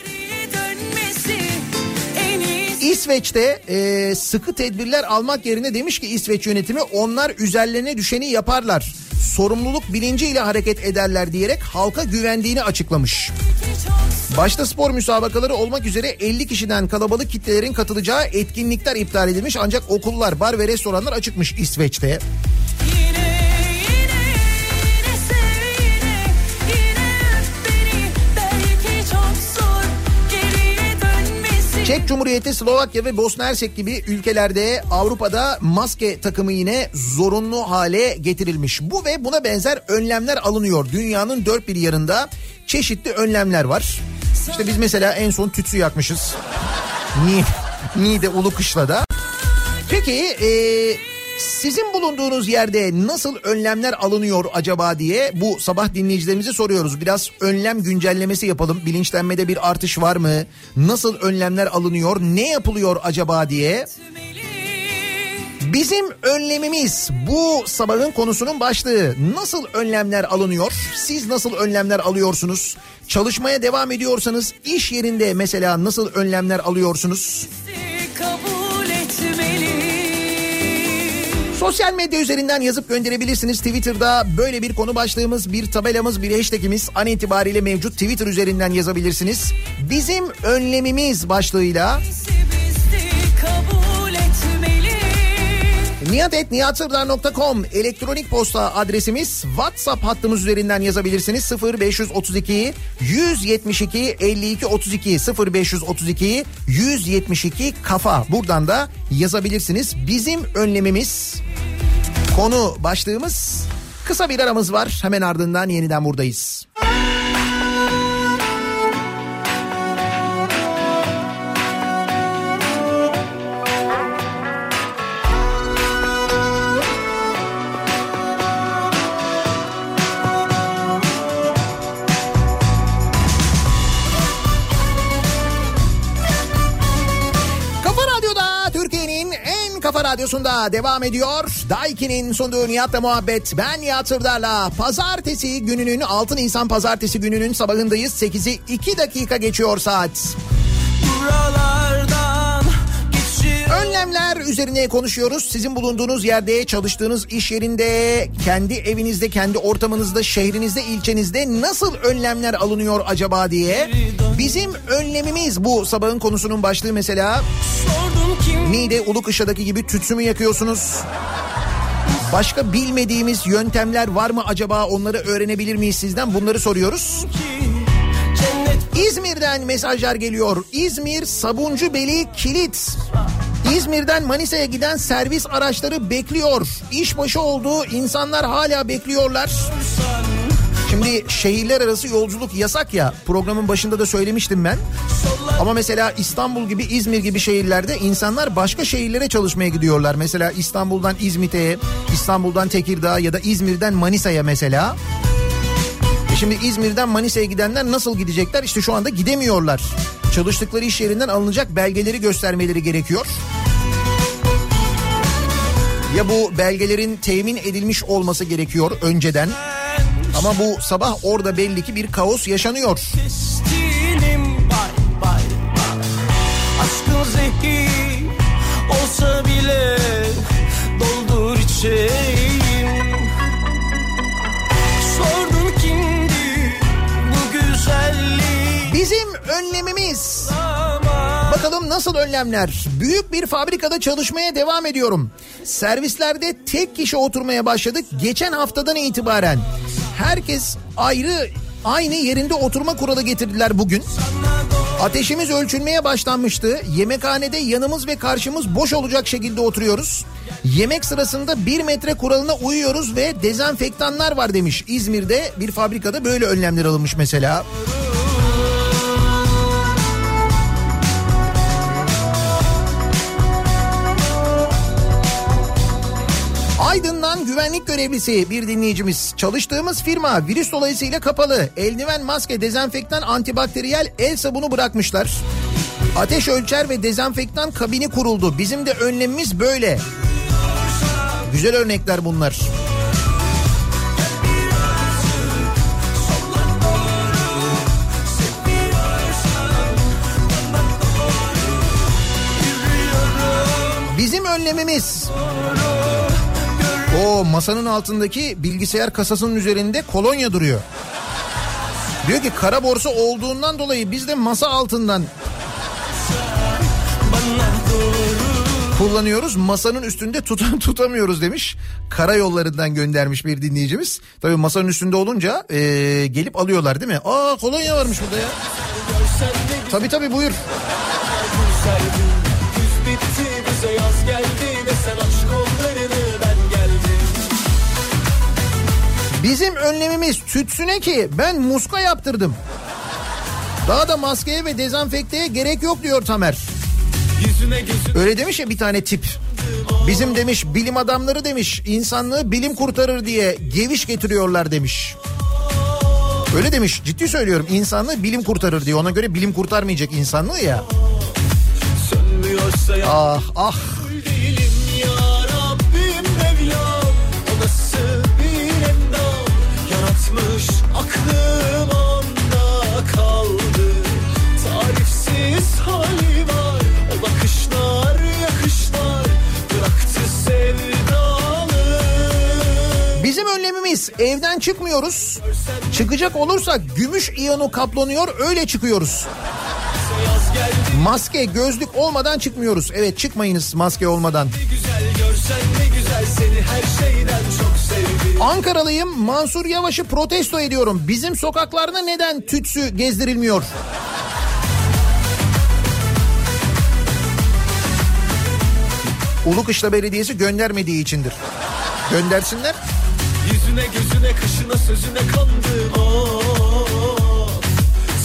A: İsveç'te e, sıkı tedbirler almak yerine demiş ki İsveç yönetimi onlar üzerlerine düşeni yaparlar. Sorumluluk bilinciyle hareket ederler diyerek halka güvendiğini açıklamış. Başta spor müsabakaları olmak üzere 50 kişiden kalabalık kitlelerin katılacağı etkinlikler iptal edilmiş ancak okullar, bar ve restoranlar açıkmış İsveç'te. Çek Cumhuriyeti, Slovakya ve Bosna Hersek gibi ülkelerde Avrupa'da maske takımı yine zorunlu hale getirilmiş. Bu ve buna benzer önlemler alınıyor. Dünyanın dört bir yanında çeşitli önlemler var. İşte biz mesela en son tütsü yakmışız. Niye? Niğde Ulu Kışla'da. Peki e, sizin bulunduğunuz yerde nasıl önlemler alınıyor acaba diye bu sabah dinleyicilerimize soruyoruz. Biraz önlem güncellemesi yapalım. Bilinçlenmede bir artış var mı? Nasıl önlemler alınıyor? Ne yapılıyor acaba diye? Bizim önlemimiz bu sabahın konusunun başlığı. Nasıl önlemler alınıyor? Siz nasıl önlemler alıyorsunuz? Çalışmaya devam ediyorsanız iş yerinde mesela nasıl önlemler alıyorsunuz?
C: kabul etmeli
A: Sosyal medya üzerinden yazıp gönderebilirsiniz. Twitter'da böyle bir konu başlığımız, bir tabelamız, bir hashtagimiz an itibariyle mevcut. Twitter üzerinden yazabilirsiniz. Bizim önlemimiz başlığıyla niyatetniyatsırdar.com elektronik posta adresimiz WhatsApp hattımız üzerinden yazabilirsiniz 0532 172 52 32 0532 172 kafa buradan da yazabilirsiniz bizim önlemimiz konu başlığımız kısa bir aramız var hemen ardından yeniden buradayız. Kafa radyosunda devam ediyor. Daiki'nin sunduğu Nihat'la muhabbet. Ben Nihat Sırdar'la pazartesi gününün 6 Nisan pazartesi gününün sabahındayız. 8'i 2 dakika geçiyor saat.
E: Buralardan
A: Önlemler üzerine konuşuyoruz. Sizin bulunduğunuz yerde, çalıştığınız iş yerinde, kendi evinizde, kendi ortamınızda, şehrinizde, ilçenizde nasıl önlemler alınıyor acaba diye. Bizim önlemimiz bu sabahın konusunun başlığı mesela. Niğde Ulukışla'daki gibi tütsü mü yakıyorsunuz? Başka bilmediğimiz yöntemler var mı acaba onları öğrenebilir miyiz sizden bunları soruyoruz. İzmir'den mesajlar geliyor. İzmir Sabuncu-Beli Kilit. İzmir'den Manisa'ya giden servis araçları bekliyor. İşbaşı oldu. İnsanlar hala bekliyorlar. Şimdi şehirler arası yolculuk yasak ya. Programın başında da söylemiştim ben. Ama mesela İstanbul gibi İzmir gibi şehirlerde insanlar başka şehirlere çalışmaya gidiyorlar. Mesela İstanbul'dan İzmit'e, İstanbul'dan Tekirdağ ya da İzmir'den Manisa'ya mesela. E Şimdi İzmir'den Manisa'ya gidenler nasıl gidecekler? İşte şu anda gidemiyorlar. çalıştıkları iş yerinden alınacak belgeleri göstermeleri gerekiyor. Ya bu belgelerin temin edilmiş olması gerekiyor önceden. Ama bu sabah orada belli ki bir kaos yaşanıyor.
F: Destinim bay bay bay Aşkın olsa bile doldur içeyim
A: Bizim önlemimiz. Bakalım nasıl önlemler? Büyük bir fabrikada çalışmaya devam ediyorum. Servislerde tek kişi oturmaya başladık geçen haftadan itibaren. Herkes ayrı aynı yerinde oturma kuralı getirdiler bugün. Ateşimiz ölçülmeye başlanmıştı. Yemekhanede yanımız ve karşımız boş olacak şekilde oturuyoruz. Yemek sırasında bir metre kuralına uyuyoruz ve dezenfektanlar var demiş. İzmir'de bir fabrikada böyle önlemler alınmış mesela. Aydın'dan güvenlik görevlisi bir dinleyicimiz. Çalıştığımız firma virüs dolayısıyla kapalı. Eldiven, maske, dezenfektan, antibakteriyel el sabunu bırakmışlar. Ateş ölçer ve dezenfektan kabini kuruldu. Bizim de önlemimiz böyle. Güzel örnekler bunlar. Bizim önlemimiz o masanın altındaki bilgisayar kasasının üzerinde kolonya duruyor. Diyor ki kara borsa olduğundan dolayı biz de masa altından kullanıyoruz. Masanın üstünde tutan tutamıyoruz demiş. Karayollarından göndermiş bir dinleyicimiz. Tabii masanın üstünde olunca e, gelip alıyorlar değil mi? Aa kolonya varmış burada ya. Tabii tabii buyur.
F: Yaz geldi ve sen aç
A: Bizim önlemimiz tütsüne ki ben muska yaptırdım. Daha da maskeye ve dezenfekteye gerek yok diyor Tamer.
F: Yüzüne gözüne
A: Öyle demiş ya bir tane tip. Bizim demiş bilim adamları demiş insanlığı bilim kurtarır diye geviş getiriyorlar demiş. Öyle demiş ciddi söylüyorum insanlığı bilim kurtarır diye ona göre bilim kurtarmayacak insanlığı ya Ah ah Önlemimiz evden çıkmıyoruz. Çıkacak olursak gümüş iyonu kaplanıyor öyle çıkıyoruz. Maske gözlük olmadan çıkmıyoruz. Evet çıkmayınız maske olmadan. Ankaralıyım Mansur Yavaş'ı protesto ediyorum. Bizim sokaklarda neden tütsü gezdirilmiyor? Ulukışla Belediyesi göndermediği içindir. Göndersinler.
F: Yüzüne gözüne kaşına sözüne kandım of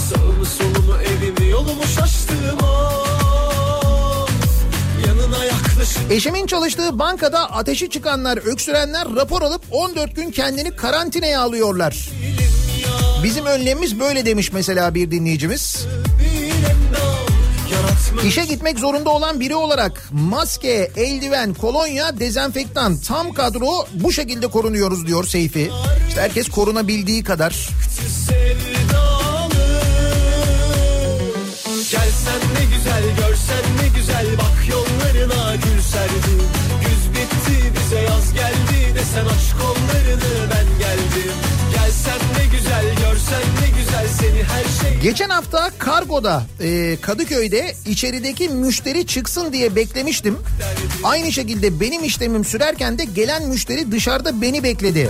F: Sağımı solumu evimi yolumu şaştım of Yanına yaklaşıp
A: Eşimin çalıştığı bankada ateşi çıkanlar, öksürenler rapor alıp 14 gün kendini karantinaya alıyorlar. Bizim önlemimiz böyle demiş mesela bir dinleyicimiz. İşe gitmek zorunda olan biri olarak maske, eldiven, kolonya, dezenfektan tam kadro bu şekilde korunuyoruz diyor Seyfi. İşte herkes korunabildiği kadar.
F: Gelsen ne güzel görsen ne güzel Bak yollarına gül serdim Güz bitti bize yaz geldi Desen aç kollarını ben
A: Geçen hafta kargoda e, Kadıköy'de içerideki müşteri çıksın diye beklemiştim. Aynı şekilde benim işlemim sürerken de gelen müşteri dışarıda beni bekledi.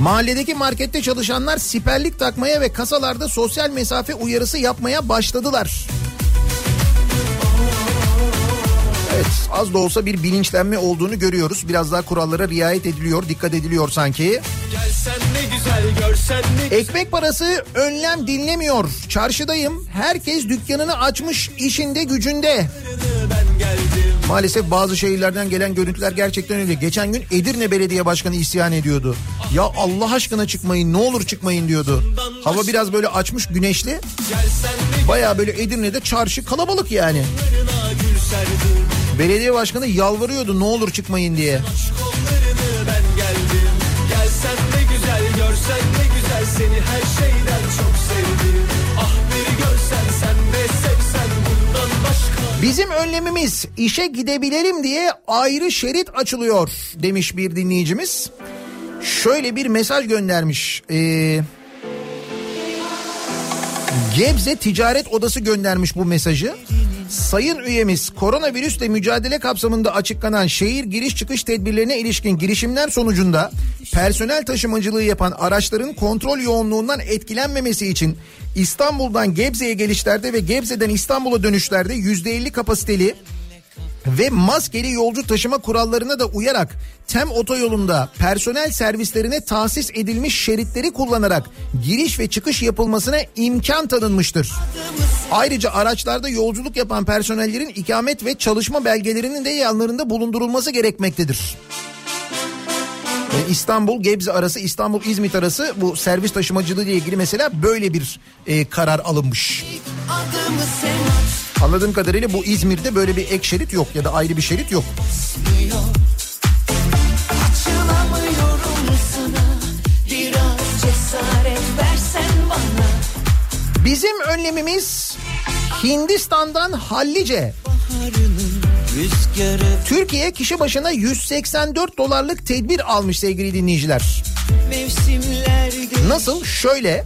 A: Mahalledeki markette çalışanlar siperlik takmaya ve kasalarda sosyal mesafe uyarısı yapmaya başladılar. Evet az da olsa bir bilinçlenme olduğunu görüyoruz. Biraz daha kurallara riayet ediliyor, dikkat ediliyor sanki.
F: Güzel
A: Ekmek parası önlem dinlemiyor. Çarşıdayım. Herkes dükkanını açmış işinde gücünde. Maalesef bazı şehirlerden gelen görüntüler gerçekten öyle. Geçen gün Edirne Belediye Başkanı isyan ediyordu. Ya Allah aşkına çıkmayın ne olur çıkmayın diyordu. Hava biraz böyle açmış güneşli. Baya böyle Edirne'de çarşı kalabalık yani. Belediye başkanı yalvarıyordu ne olur çıkmayın diye.
E: geldim Gelsen ne güzel görsen ne güzel Seni her şeyden çok sevdim Ah bir görsen sen de sevsen bundan başka
A: Bizim önlemimiz işe gidebilirim diye ayrı şerit açılıyor demiş bir dinleyicimiz. Şöyle bir mesaj göndermiş. Ee, Gebze Ticaret Odası göndermiş bu mesajı. Sayın üyemiz koronavirüsle mücadele kapsamında açıklanan şehir giriş çıkış tedbirlerine ilişkin girişimler sonucunda personel taşımacılığı yapan araçların kontrol yoğunluğundan etkilenmemesi için İstanbul'dan Gebze'ye gelişlerde ve Gebze'den İstanbul'a dönüşlerde %50 kapasiteli ve maskeli yolcu taşıma kurallarına da uyarak TEM otoyolunda personel servislerine tahsis edilmiş şeritleri kullanarak giriş ve çıkış yapılmasına imkan tanınmıştır. Ayrıca araçlarda yolculuk yapan personellerin ikamet ve çalışma belgelerinin de yanlarında bulundurulması gerekmektedir. İstanbul Gebze arası İstanbul İzmit arası bu servis taşımacılığı ile ilgili mesela böyle bir e, karar alınmış.
B: Adımı sen
A: Anladığım kadarıyla bu İzmir'de böyle bir ek şerit yok ya da ayrı bir şerit yok. Bizim önlemimiz Hindistan'dan hallice. Türkiye kişi başına 184 dolarlık tedbir almış sevgili dinleyiciler. Nasıl? Şöyle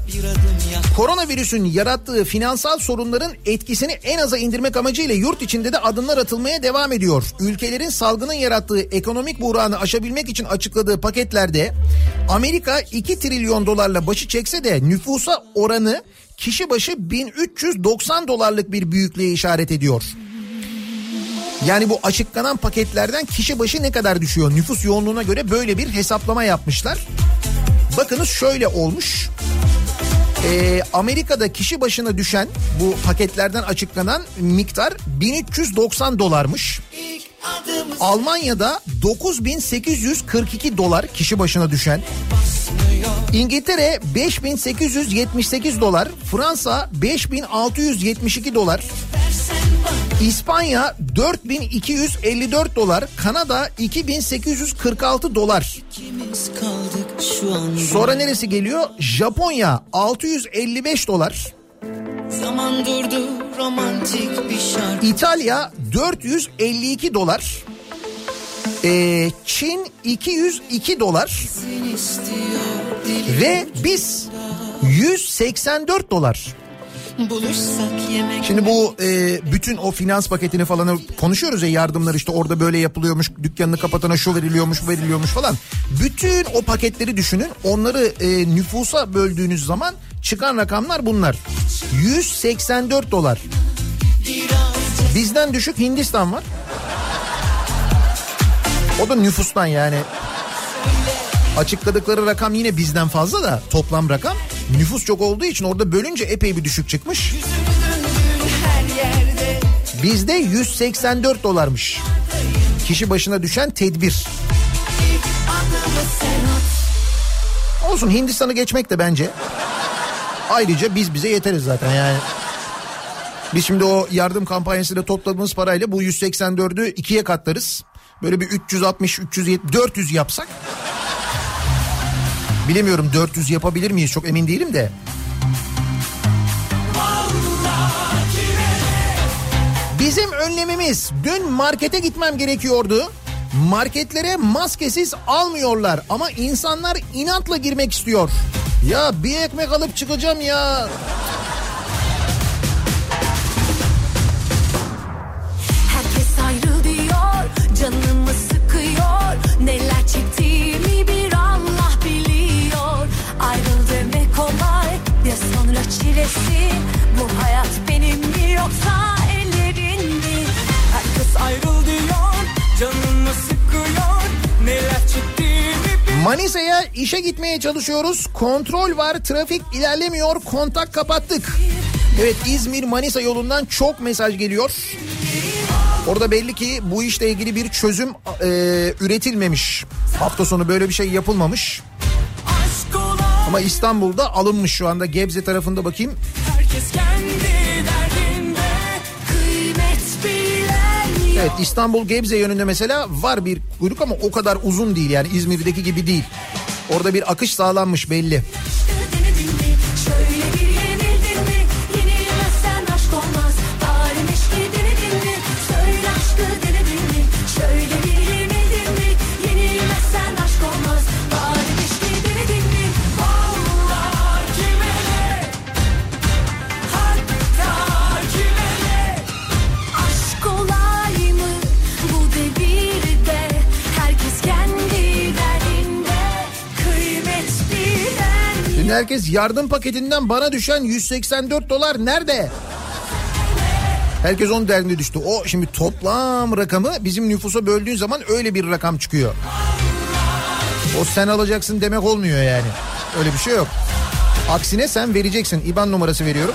A: koronavirüsün yarattığı finansal sorunların etkisini en aza indirmek amacıyla yurt içinde de adımlar atılmaya devam ediyor. Ülkelerin salgının yarattığı ekonomik buhranı aşabilmek için açıkladığı paketlerde Amerika 2 trilyon dolarla başı çekse de nüfusa oranı kişi başı 1390 dolarlık bir büyüklüğe işaret ediyor. Yani bu açıklanan paketlerden kişi başı ne kadar düşüyor? Nüfus yoğunluğuna göre böyle bir hesaplama yapmışlar. Bakınız şöyle olmuş. Ee, Amerika'da kişi başına düşen bu paketlerden açıklanan miktar 1390 dolarmış. Almanya'da 9842 dolar kişi başına düşen. İngiltere 5878 dolar, Fransa 5672 dolar, İspanya 4254 dolar, Kanada 2846 dolar. Sonra neresi geliyor? Japonya 655 dolar.
D: Zaman durdu romantik bir şarkı
A: İtalya 452 dolar. Ee, Çin 202 dolar ve biz 184 dolar. Şimdi bu e, bütün o finans paketini falan konuşuyoruz ya yardımlar işte orada böyle yapılıyormuş dükkanını kapatana şu veriliyormuş bu veriliyormuş falan. Bütün o paketleri düşünün onları e, nüfusa böldüğünüz zaman çıkan rakamlar bunlar. 184 dolar. Bizden düşük Hindistan var. O da nüfustan yani. Açıkladıkları rakam yine bizden fazla da toplam rakam. Nüfus çok olduğu için orada bölünce epey bir düşük çıkmış. Bizde 184 dolarmış. Kişi başına düşen tedbir. Olsun Hindistan'ı geçmek de bence. Ayrıca biz bize yeteriz zaten yani. Biz şimdi o yardım kampanyasıyla topladığımız parayla bu 184'ü ikiye katlarız. Böyle bir 360, 370, 400 yapsak. Bilemiyorum 400 yapabilir miyiz çok emin değilim de. Bizim önlemimiz dün markete gitmem gerekiyordu. Marketlere maskesiz almıyorlar ama insanlar inatla girmek istiyor. Ya bir ekmek alıp çıkacağım ya.
C: Herkes ayrı Canımı sıkıyor Neler çektiğimi Allah biliyor Ayrıl demek kolay Ya sonra çilesi Bu hayat benim mi yoksa ellerin mi
E: Herkes ayrıl diyor Canımı sıkıyor Neler çektiğimi
A: Manisa'ya işe gitmeye çalışıyoruz. Kontrol var, trafik ilerlemiyor, kontak kapattık. Evet İzmir Manisa yolundan çok mesaj geliyor. Orada belli ki bu işle ilgili bir çözüm e, üretilmemiş. Hafta sonu böyle bir şey yapılmamış. Ama İstanbul'da alınmış şu anda Gebze tarafında bakayım.
B: herkes kendi derdinde Kıymet bilen yok
A: Evet İstanbul Gebze yönünde mesela var bir kuyruk ama o kadar uzun değil yani İzmir'deki gibi değil. Orada bir akış sağlanmış belli.
C: Herkes
A: yardım paketinden bana düşen 184 dolar nerede? Herkes onun derdine düştü. O şimdi toplam rakamı bizim nüfusa böldüğün zaman öyle bir rakam çıkıyor. O sen alacaksın demek olmuyor yani. Öyle bir şey yok. Aksine sen vereceksin. İban numarası veriyorum.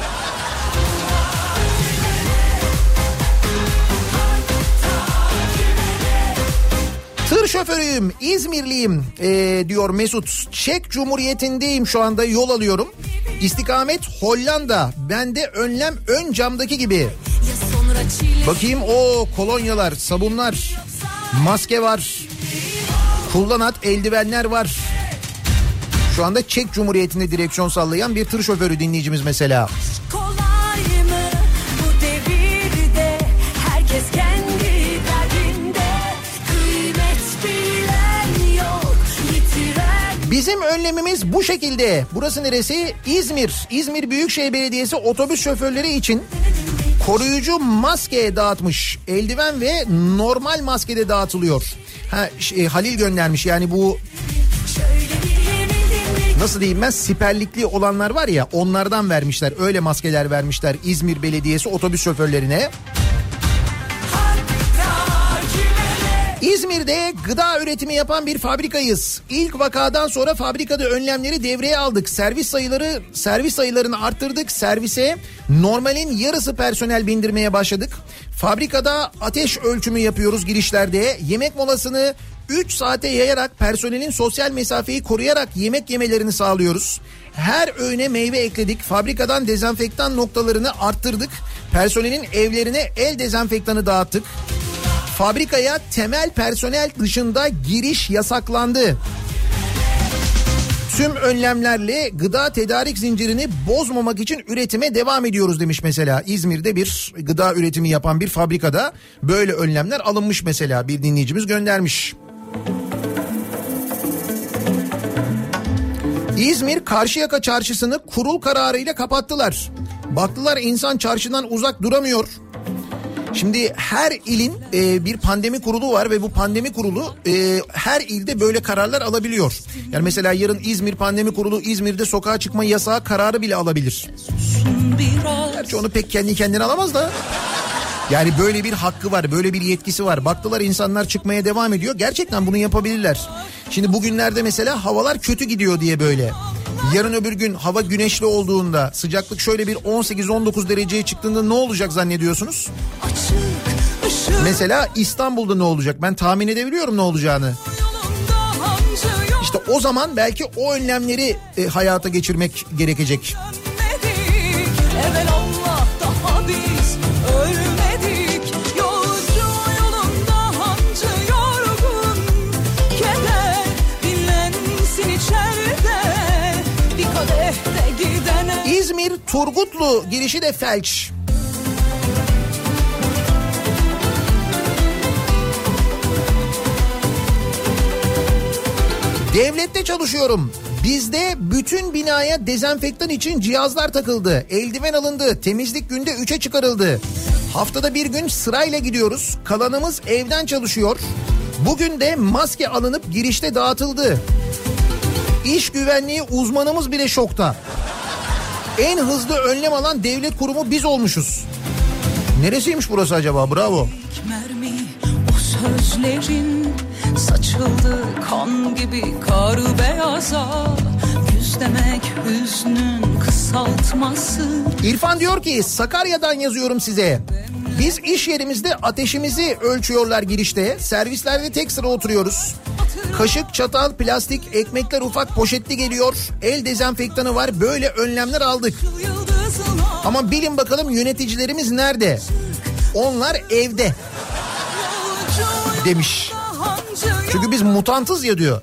A: Şoförüyüm, İzmirliyim ee, diyor Mesut. Çek Cumhuriyeti'ndeyim şu anda yol alıyorum. İstikamet Hollanda. Ben de önlem ön camdaki gibi. Bakayım o kolonyalar, sabunlar, maske var. Kullanat eldivenler var. Şu anda Çek Cumhuriyeti'nde direksiyon sallayan bir tır şoförü dinleyicimiz mesela.
C: Kolay
A: Bizim önlemimiz bu şekilde. Burası neresi? İzmir. İzmir Büyükşehir Belediyesi otobüs şoförleri için koruyucu maske dağıtmış. Eldiven ve normal maske de dağıtılıyor. Ha, şey, Halil göndermiş yani bu nasıl diyeyim ben siperlikli olanlar var ya onlardan vermişler. Öyle maskeler vermişler İzmir Belediyesi otobüs şoförlerine. İzmir'de gıda üretimi yapan bir fabrikayız. İlk vakadan sonra fabrikada önlemleri devreye aldık. Servis sayıları servis sayılarını arttırdık. Servise normalin yarısı personel bindirmeye başladık. Fabrikada ateş ölçümü yapıyoruz girişlerde. Yemek molasını 3 saate yayarak personelin sosyal mesafeyi koruyarak yemek yemelerini sağlıyoruz. Her öğüne meyve ekledik. Fabrikadan dezenfektan noktalarını arttırdık. Personelin evlerine el dezenfektanı dağıttık. Fabrikaya temel personel dışında giriş yasaklandı. Tüm önlemlerle gıda tedarik zincirini bozmamak için üretime devam ediyoruz demiş mesela. İzmir'de bir gıda üretimi yapan bir fabrikada böyle önlemler alınmış mesela bir dinleyicimiz göndermiş. İzmir Karşıyaka çarşısını kurul kararıyla kapattılar. Baktılar insan çarşıdan uzak duramıyor. Şimdi her ilin e, bir pandemi kurulu var ve bu pandemi kurulu e, her ilde böyle kararlar alabiliyor. Yani mesela yarın İzmir Pandemi Kurulu İzmir'de sokağa çıkma yasağı kararı bile alabilir. Gerçi onu pek kendi kendine alamaz da. Yani böyle bir hakkı var, böyle bir yetkisi var. Baktılar insanlar çıkmaya devam ediyor. Gerçekten bunu yapabilirler. Şimdi bugünlerde mesela havalar kötü gidiyor diye böyle. Yarın öbür gün hava güneşli olduğunda sıcaklık şöyle bir 18-19 dereceye çıktığında ne olacak zannediyorsunuz? Mesela İstanbul'da ne olacak? Ben tahmin edebiliyorum ne olacağını. İşte o zaman belki o önlemleri e, hayata geçirmek gerekecek.
B: Evvel
A: İzmir Turgutlu girişi de felç. Devlette çalışıyorum. Bizde bütün binaya dezenfektan için cihazlar takıldı. Eldiven alındı. Temizlik günde 3'e çıkarıldı. Haftada bir gün sırayla gidiyoruz. Kalanımız evden çalışıyor. Bugün de maske alınıp girişte dağıtıldı. İş güvenliği uzmanımız bile şokta. En hızlı önlem alan devlet kurumu biz olmuşuz. Neresiymiş burası acaba? Bravo.
B: mermi o sözlerin saçıldı kan gibi kar beyaza demek hüznün kısaltması
A: İrfan diyor ki Sakarya'dan yazıyorum size. Biz iş yerimizde ateşimizi ölçüyorlar girişte. Servislerde tek sıra oturuyoruz. Kaşık, çatal, plastik, ekmekler ufak poşetli geliyor. El dezenfektanı var. Böyle önlemler aldık. Ama bilin bakalım yöneticilerimiz nerede? Onlar evde demiş. Çünkü biz mutantız ya diyor.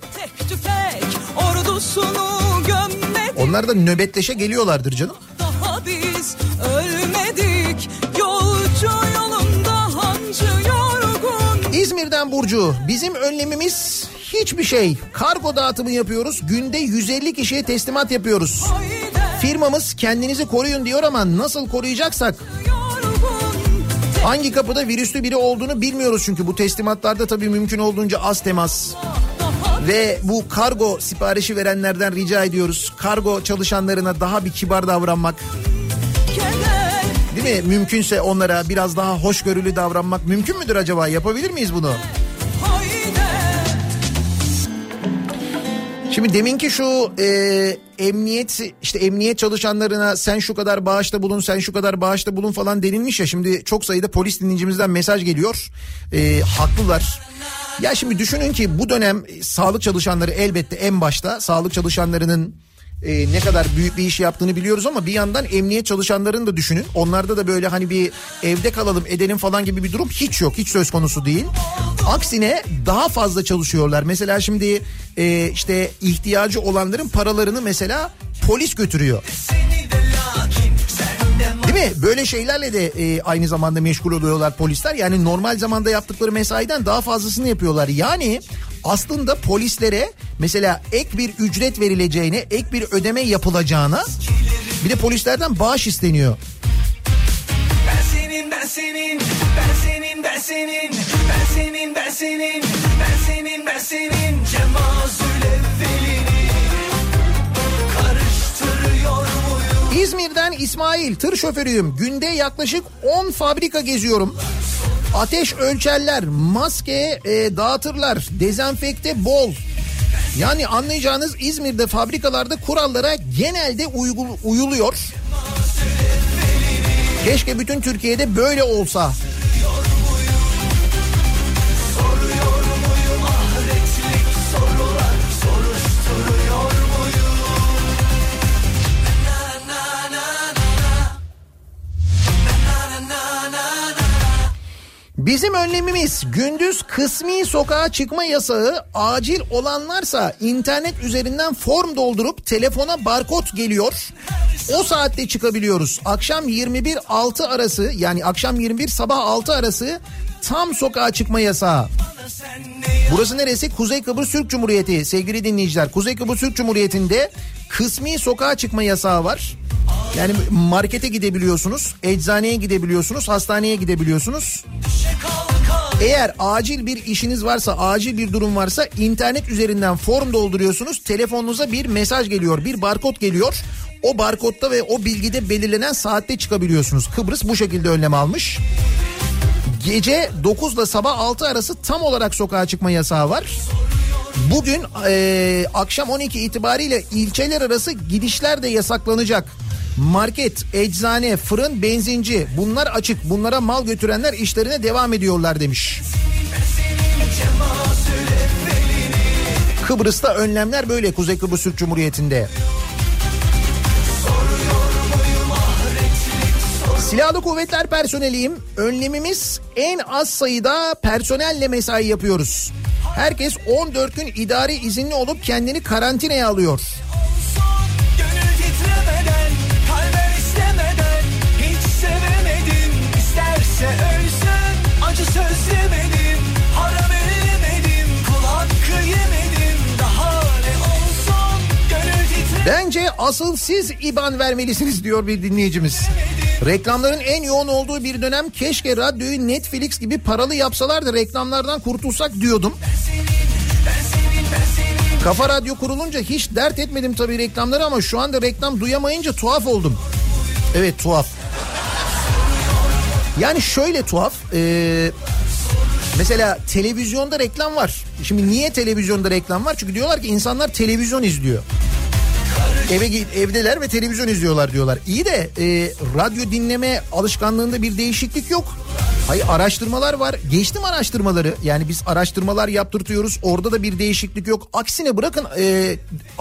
A: Onlar da nöbetleşe geliyorlardır canım.
B: daha biz
A: Burcu. Bizim önlemimiz hiçbir şey. Kargo dağıtımı yapıyoruz. Günde 150 kişiye teslimat yapıyoruz. Firmamız kendinizi koruyun diyor ama nasıl koruyacaksak hangi kapıda virüslü biri olduğunu bilmiyoruz çünkü bu teslimatlarda tabii mümkün olduğunca az temas. Ve bu kargo siparişi verenlerden rica ediyoruz. Kargo çalışanlarına daha bir kibar davranmak. Değil mi? Mümkünse onlara biraz daha hoşgörülü davranmak mümkün müdür acaba? Yapabilir miyiz bunu? Şimdi deminki şu e, emniyet işte emniyet çalışanlarına sen şu kadar bağışta bulun sen şu kadar bağışta bulun falan denilmiş ya şimdi çok sayıda polis dinleyicimizden mesaj geliyor. E, haklılar. Ya şimdi düşünün ki bu dönem sağlık çalışanları elbette en başta sağlık çalışanlarının e, ne kadar büyük bir iş yaptığını biliyoruz ama bir yandan emniyet çalışanlarını da düşünün. Onlarda da böyle hani bir evde kalalım edelim falan gibi bir durum hiç yok. Hiç söz konusu değil. Aksine daha fazla çalışıyorlar. Mesela şimdi e, işte ihtiyacı olanların paralarını mesela polis götürüyor. Değil mi? Böyle şeylerle de e, aynı zamanda meşgul oluyorlar polisler. Yani normal zamanda yaptıkları mesaiden daha fazlasını yapıyorlar. Yani aslında polislere mesela ek bir ücret verileceğine, ek bir ödeme yapılacağına bir de polislerden bağış isteniyor.
E: Ben senin ben senin ben senin ben senin ben senin ben senin ben senin ben senin Cemazül evvelini karıştırıyor muyum?
A: İzmir'den İsmail tır şoförüyüm. Günde yaklaşık 10 fabrika geziyorum. Ateş ölçerler, maske e, dağıtırlar, dezenfekte bol. Yani anlayacağınız İzmir'de fabrikalarda kurallara genelde uygul- uyuluyor. Keşke bütün Türkiye'de böyle olsa. Bizim önlemimiz gündüz kısmi sokağa çıkma yasağı acil olanlarsa internet üzerinden form doldurup telefona barkod geliyor. O saatte çıkabiliyoruz. Akşam 21-6 arası yani akşam 21 sabah 6 arası tam sokağa çıkma yasağı. Burası neresi? Kuzey Kıbrıs Türk Cumhuriyeti sevgili dinleyiciler. Kuzey Kıbrıs Türk Cumhuriyeti'nde kısmi sokağa çıkma yasağı var. Yani markete gidebiliyorsunuz, eczaneye gidebiliyorsunuz, hastaneye gidebiliyorsunuz. Eğer acil bir işiniz varsa, acil bir durum varsa internet üzerinden form dolduruyorsunuz. Telefonunuza bir mesaj geliyor, bir barkod geliyor. O barkodta ve o bilgide belirlenen saatte çıkabiliyorsunuz. Kıbrıs bu şekilde önlem almış. Gece 9 ile sabah 6 arası tam olarak sokağa çıkma yasağı var. Bugün eee, akşam 12 itibariyle ilçeler arası gidişler de yasaklanacak. Market, eczane, fırın, benzinci bunlar açık. Bunlara mal götürenler işlerine devam ediyorlar demiş. Kıbrıs'ta önlemler böyle Kuzey Kıbrıs Türk Cumhuriyeti'nde. Silahlı kuvvetler personeliyim. Önlemimiz en az sayıda personelle mesai yapıyoruz. Herkes 14 gün idari izinli olup kendini karantinaya alıyor.
E: Yemedim yemedim
A: Bence asıl siz IBAN vermelisiniz diyor bir dinleyicimiz. Reklamların en yoğun olduğu bir dönem keşke radyoyu Netflix gibi paralı yapsalar da reklamlardan kurtulsak diyordum. Kafa Radyo kurulunca hiç dert etmedim tabii reklamları ama şu anda reklam duyamayınca tuhaf oldum. Evet tuhaf. Yani şöyle tuhaf. eee, mesela televizyonda reklam var. Şimdi niye televizyonda reklam var? Çünkü diyorlar ki insanlar televizyon izliyor. Eve evdeler ve televizyon izliyorlar diyorlar. İyi de e, radyo dinleme alışkanlığında bir değişiklik yok. Hayır araştırmalar var. Geçtim araştırmaları. Yani biz araştırmalar yaptırtıyoruz. Orada da bir değişiklik yok. Aksine bırakın e,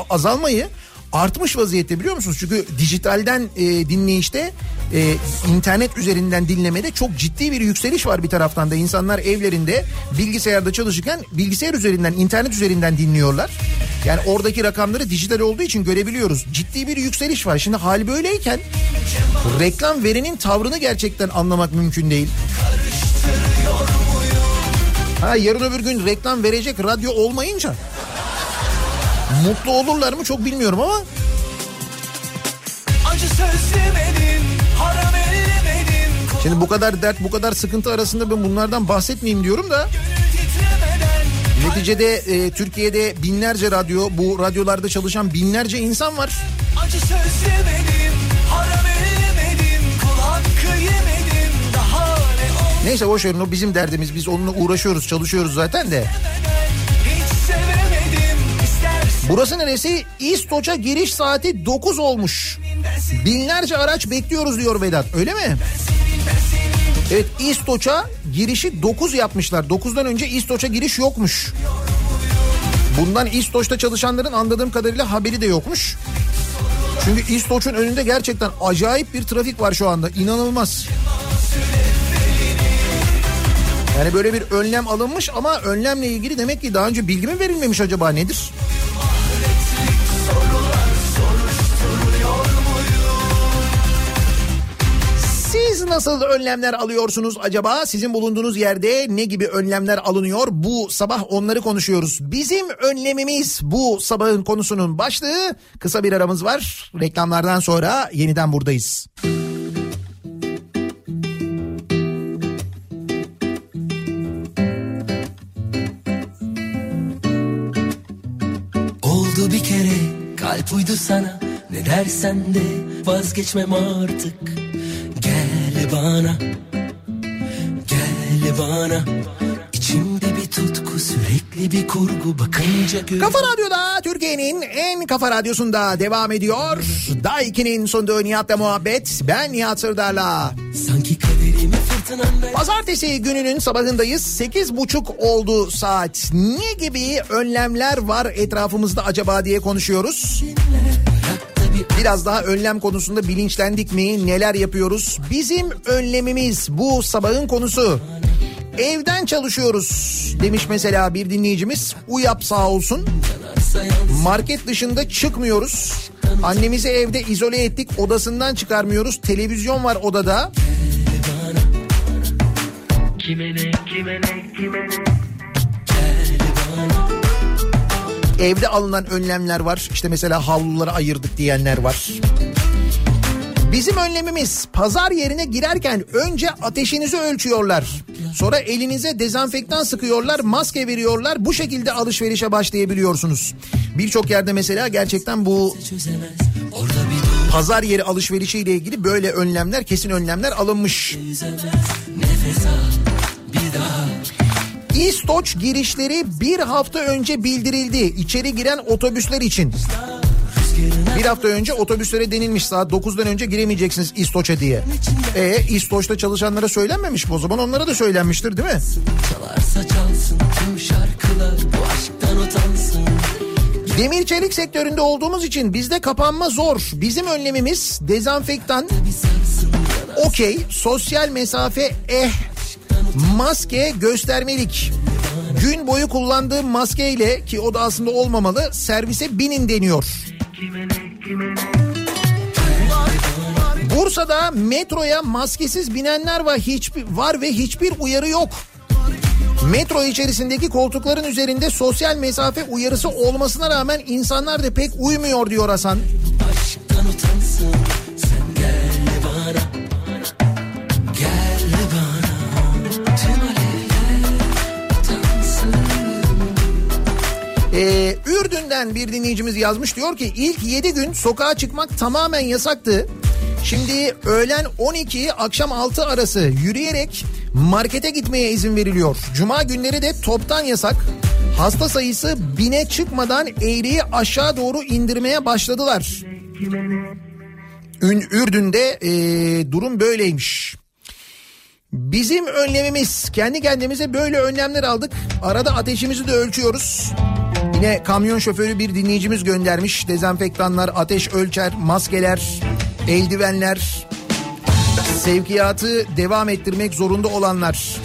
A: azalmayı artmış vaziyette biliyor musunuz? Çünkü dijitalden e, dinleyişte e, internet üzerinden dinlemede çok ciddi bir yükseliş var bir taraftan da. insanlar evlerinde bilgisayarda çalışırken bilgisayar üzerinden internet üzerinden dinliyorlar. Yani oradaki rakamları dijital olduğu için görebiliyoruz. Ciddi bir yükseliş var. Şimdi hal böyleyken reklam verenin tavrını gerçekten anlamak mümkün değil. Ha yarın öbür gün reklam verecek radyo olmayınca mutlu olurlar mı çok bilmiyorum ama. Şimdi bu kadar dert bu kadar sıkıntı arasında ben bunlardan bahsetmeyeyim diyorum da. Neticede e, Türkiye'de binlerce radyo bu radyolarda çalışan binlerce insan var.
E: Acı sözlemedin, haram ellemedin Kul hakkı daha ne
A: Neyse boş verin o bizim derdimiz. Biz onunla uğraşıyoruz çalışıyoruz zaten de.
E: İstersin
A: Burası neresi? İstoç'a giriş saati 9 olmuş. Binlerce araç bekliyoruz diyor Vedat öyle mi? Evet İstoç'a girişi 9 yapmışlar. 9'dan önce İstoç'a giriş yokmuş. Bundan İstoç'ta çalışanların anladığım kadarıyla haberi de yokmuş. Çünkü İstoç'un önünde gerçekten acayip bir trafik var şu anda. İnanılmaz. Yani böyle bir önlem alınmış ama önlemle ilgili demek ki daha önce bilgi mi verilmemiş acaba nedir? Siz nasıl önlemler alıyorsunuz acaba? Sizin bulunduğunuz yerde ne gibi önlemler alınıyor? Bu sabah onları konuşuyoruz. Bizim önlemimiz bu sabahın konusunun başlığı. Kısa bir aramız var. Reklamlardan sonra yeniden buradayız.
D: Oldu bir kere kalp uydu sana Ne dersen de vazgeçmem artık bana Gel bana İçimde bir tutku sürekli bir kurgu Bakınca gör
A: Kafa Radyo'da Türkiye'nin en kafa radyosunda devam ediyor. Daiki'nin sunduğu Nihat'la muhabbet. Ben Nihat Sırdar'la.
D: Sanki kaderimi
A: Pazartesi gününün sabahındayız. Sekiz buçuk oldu saat. Ne gibi önlemler var etrafımızda acaba diye konuşuyoruz.
D: Bir
A: Biraz daha önlem konusunda bilinçlendik mi? Neler yapıyoruz? Bizim önlemimiz bu sabahın konusu. Evden çalışıyoruz demiş mesela bir dinleyicimiz. Uyap sağ olsun. Market dışında çıkmıyoruz. Annemizi evde izole ettik. Odasından çıkarmıyoruz. Televizyon var odada. Evde alınan önlemler var. İşte mesela havluları ayırdık diyenler var. Bizim önlemimiz pazar yerine girerken önce ateşinizi ölçüyorlar. Sonra elinize dezenfektan sıkıyorlar, maske veriyorlar. Bu şekilde alışverişe başlayabiliyorsunuz. Birçok yerde mesela gerçekten bu pazar yeri alışverişiyle ilgili böyle önlemler, kesin önlemler alınmış.
D: Nefes al
A: İstoç girişleri bir hafta önce bildirildi. İçeri giren otobüsler için. Bir hafta önce otobüslere denilmiş saat 9'dan önce giremeyeceksiniz İstoç'a diye. E İstoç'ta çalışanlara söylenmemiş mi o zaman onlara da söylenmiştir değil mi?
D: Çalarsa çalsın tüm şarkılar Bu aşktan utansın
A: Demir çelik sektöründe olduğumuz için bizde kapanma zor. Bizim önlemimiz dezenfektan, okey, sosyal mesafe eh, maske göstermelik. Gün boyu kullandığım maskeyle ki o da aslında olmamalı servise binin deniyor. Bursa'da metroya maskesiz binenler var hiçbir var ve hiçbir uyarı yok. Metro içerisindeki koltukların üzerinde sosyal mesafe uyarısı olmasına rağmen insanlar da pek uymuyor diyor Hasan.
D: Aşktan
A: Ee, Ürdün'den bir dinleyicimiz yazmış diyor ki ilk 7 gün sokağa çıkmak tamamen yasaktı. Şimdi öğlen 12 akşam 6 arası yürüyerek markete gitmeye izin veriliyor. Cuma günleri de toptan yasak. Hasta sayısı bine çıkmadan eğriyi aşağı doğru indirmeye başladılar. Ün, Ürdün'de ee, durum böyleymiş. Bizim önlemimiz kendi kendimize böyle önlemler aldık. Arada ateşimizi de ölçüyoruz. Yine kamyon şoförü bir dinleyicimiz göndermiş. Dezenfektanlar, ateş ölçer, maskeler, eldivenler, sevkiyatı devam ettirmek zorunda olanlar.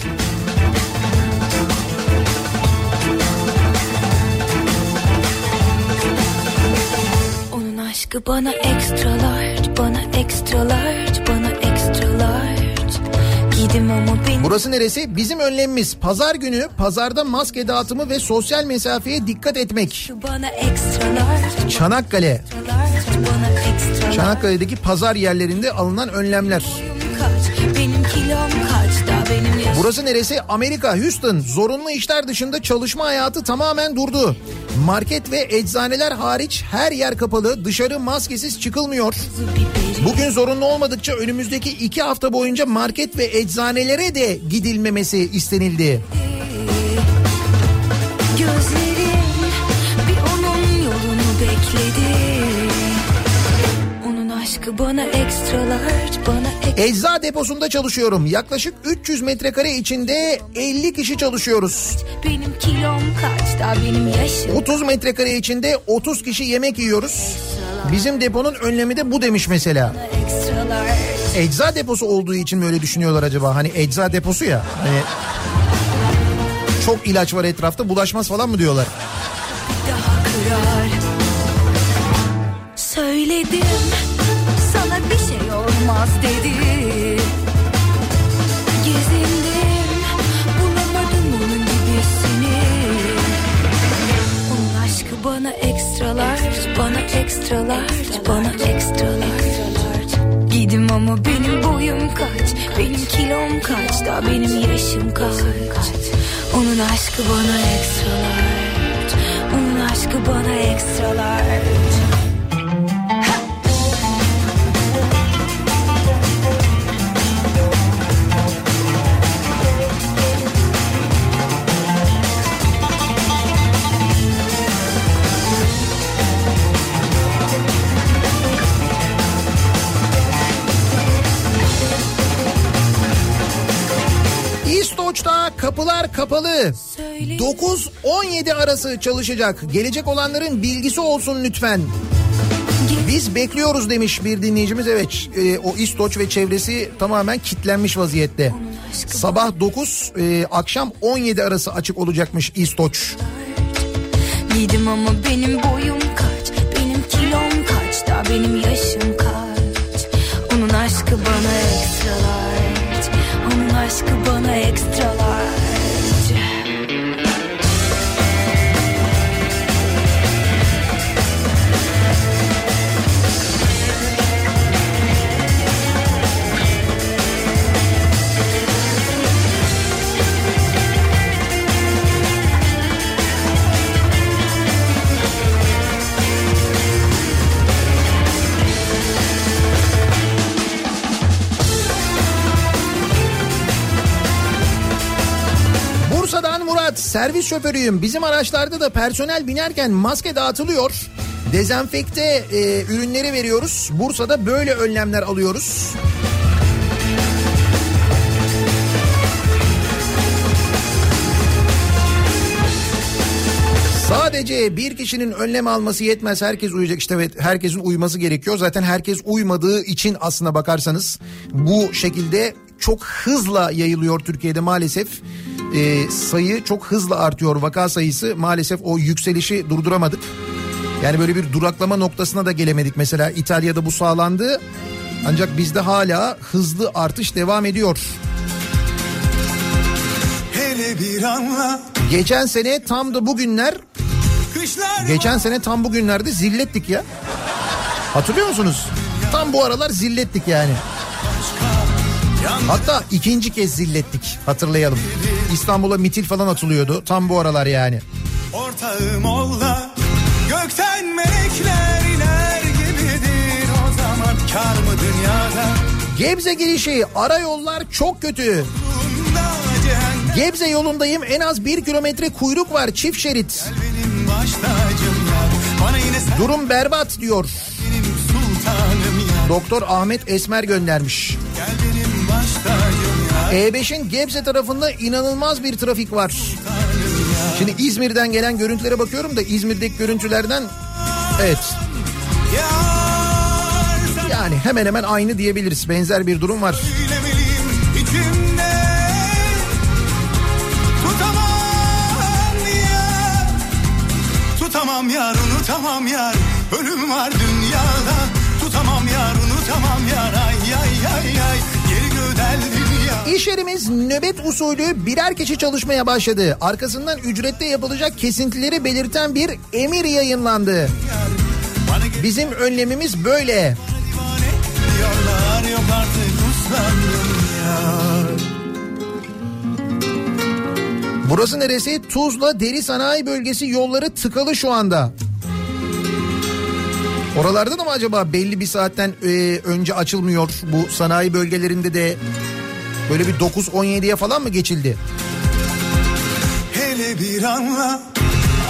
C: Onun aşkı bana extra large, bana extra large, bana extra large.
A: Burası neresi? Bizim önlemimiz pazar günü pazarda maske dağıtımı ve sosyal mesafeye dikkat etmek. Çanakkale. Çanakkale'deki pazar yerlerinde alınan önlemler.
C: Benim kilom kaç.
A: Burası neresi? Amerika, Houston. Zorunlu işler dışında çalışma hayatı tamamen durdu. Market ve eczaneler hariç her yer kapalı. Dışarı maskesiz çıkılmıyor. Bugün zorunlu olmadıkça önümüzdeki iki hafta boyunca market ve eczanelere de gidilmemesi istenildi.
C: Gözlerim bana extra large, bana extra
A: Ecza deposunda çalışıyorum. Yaklaşık 300 metrekare içinde 50 kişi çalışıyoruz.
C: Benim kilom kaç da benim yaşım.
A: 30 metrekare içinde 30 kişi yemek yiyoruz. Bizim deponun önlemi de bu demiş mesela. Ecza deposu olduğu için mi öyle düşünüyorlar acaba? Hani ecza deposu ya. Hani çok ilaç var etrafta bulaşmaz falan mı diyorlar?
C: daha Söyledim olmaz dedi. Gezindim bulamadım onun gibisini. Onun aşkı bana extra large Bana extra large Bana extra large Giydim ama benim boyum kaç Benim kilom kaç da benim yaşım kaç? Onun aşkı bana extra large Onun aşkı bana extra
A: İstoç'ta kapılar kapalı. 9-17 arası çalışacak. Gelecek olanların bilgisi olsun lütfen. Biz bekliyoruz demiş bir dinleyicimiz. Evet e, o İstoç ve çevresi tamamen kitlenmiş vaziyette. Sabah 9 e, akşam 17 arası açık olacakmış İstoç.
C: Giydim ama benim boyum kaç Benim kilom kaç da benim bana extra
A: servis şoförüyüm. Bizim araçlarda da personel binerken maske dağıtılıyor. Dezenfekte e, ürünleri veriyoruz. Bursa'da böyle önlemler alıyoruz. Sadece bir kişinin önlem alması yetmez. Herkes uyacak. İşte evet herkesin uyması gerekiyor. Zaten herkes uymadığı için aslına bakarsanız bu şekilde çok hızla yayılıyor Türkiye'de maalesef. Ee, sayı çok hızla artıyor vaka sayısı. Maalesef o yükselişi durduramadık. Yani böyle bir duraklama noktasına da gelemedik. Mesela İtalya'da bu sağlandı. Ancak bizde hala hızlı artış devam ediyor.
E: Hele bir anla
A: Geçen sene tam da bugünler
E: kışlar
A: Geçen sene tam bugünlerde zillettik ya. Hatırlıyor musunuz? Tam bu aralar zillettik yani. Hatta ikinci kez zillettik hatırlayalım. İstanbul'a mitil falan atılıyordu tam bu aralar yani.
E: ortağım ol da gökten melekler iner gibidir o zaman kar mı dünyada
A: Gebze girişi ara yollar çok kötü. Gebze yolundayım en az bir kilometre kuyruk var çift şerit. Durum berbat diyor. Doktor Ahmet Esmer göndermiş. E5'in Gebze tarafında inanılmaz bir trafik var. Şimdi İzmir'den gelen görüntülere bakıyorum da İzmir'deki görüntülerden evet. Yani hemen hemen aynı diyebiliriz. Benzer bir durum var.
E: Tutamam yar. Tutamam yar unutamam yar. Ölüm var dünyada. Tutamam yar unutamam yar. Ay ay ay ay
A: İş yerimiz nöbet usulü birer kişi çalışmaya başladı. Arkasından ücrette yapılacak kesintileri belirten bir emir yayınlandı. Bizim önlemimiz böyle. Burası neresi? Tuzla Deri Sanayi Bölgesi yolları tıkalı şu anda. Oralarda da mı acaba belli bir saatten e, önce açılmıyor? Bu sanayi bölgelerinde de böyle bir 9-17'ye falan mı geçildi?
E: Hele bir anla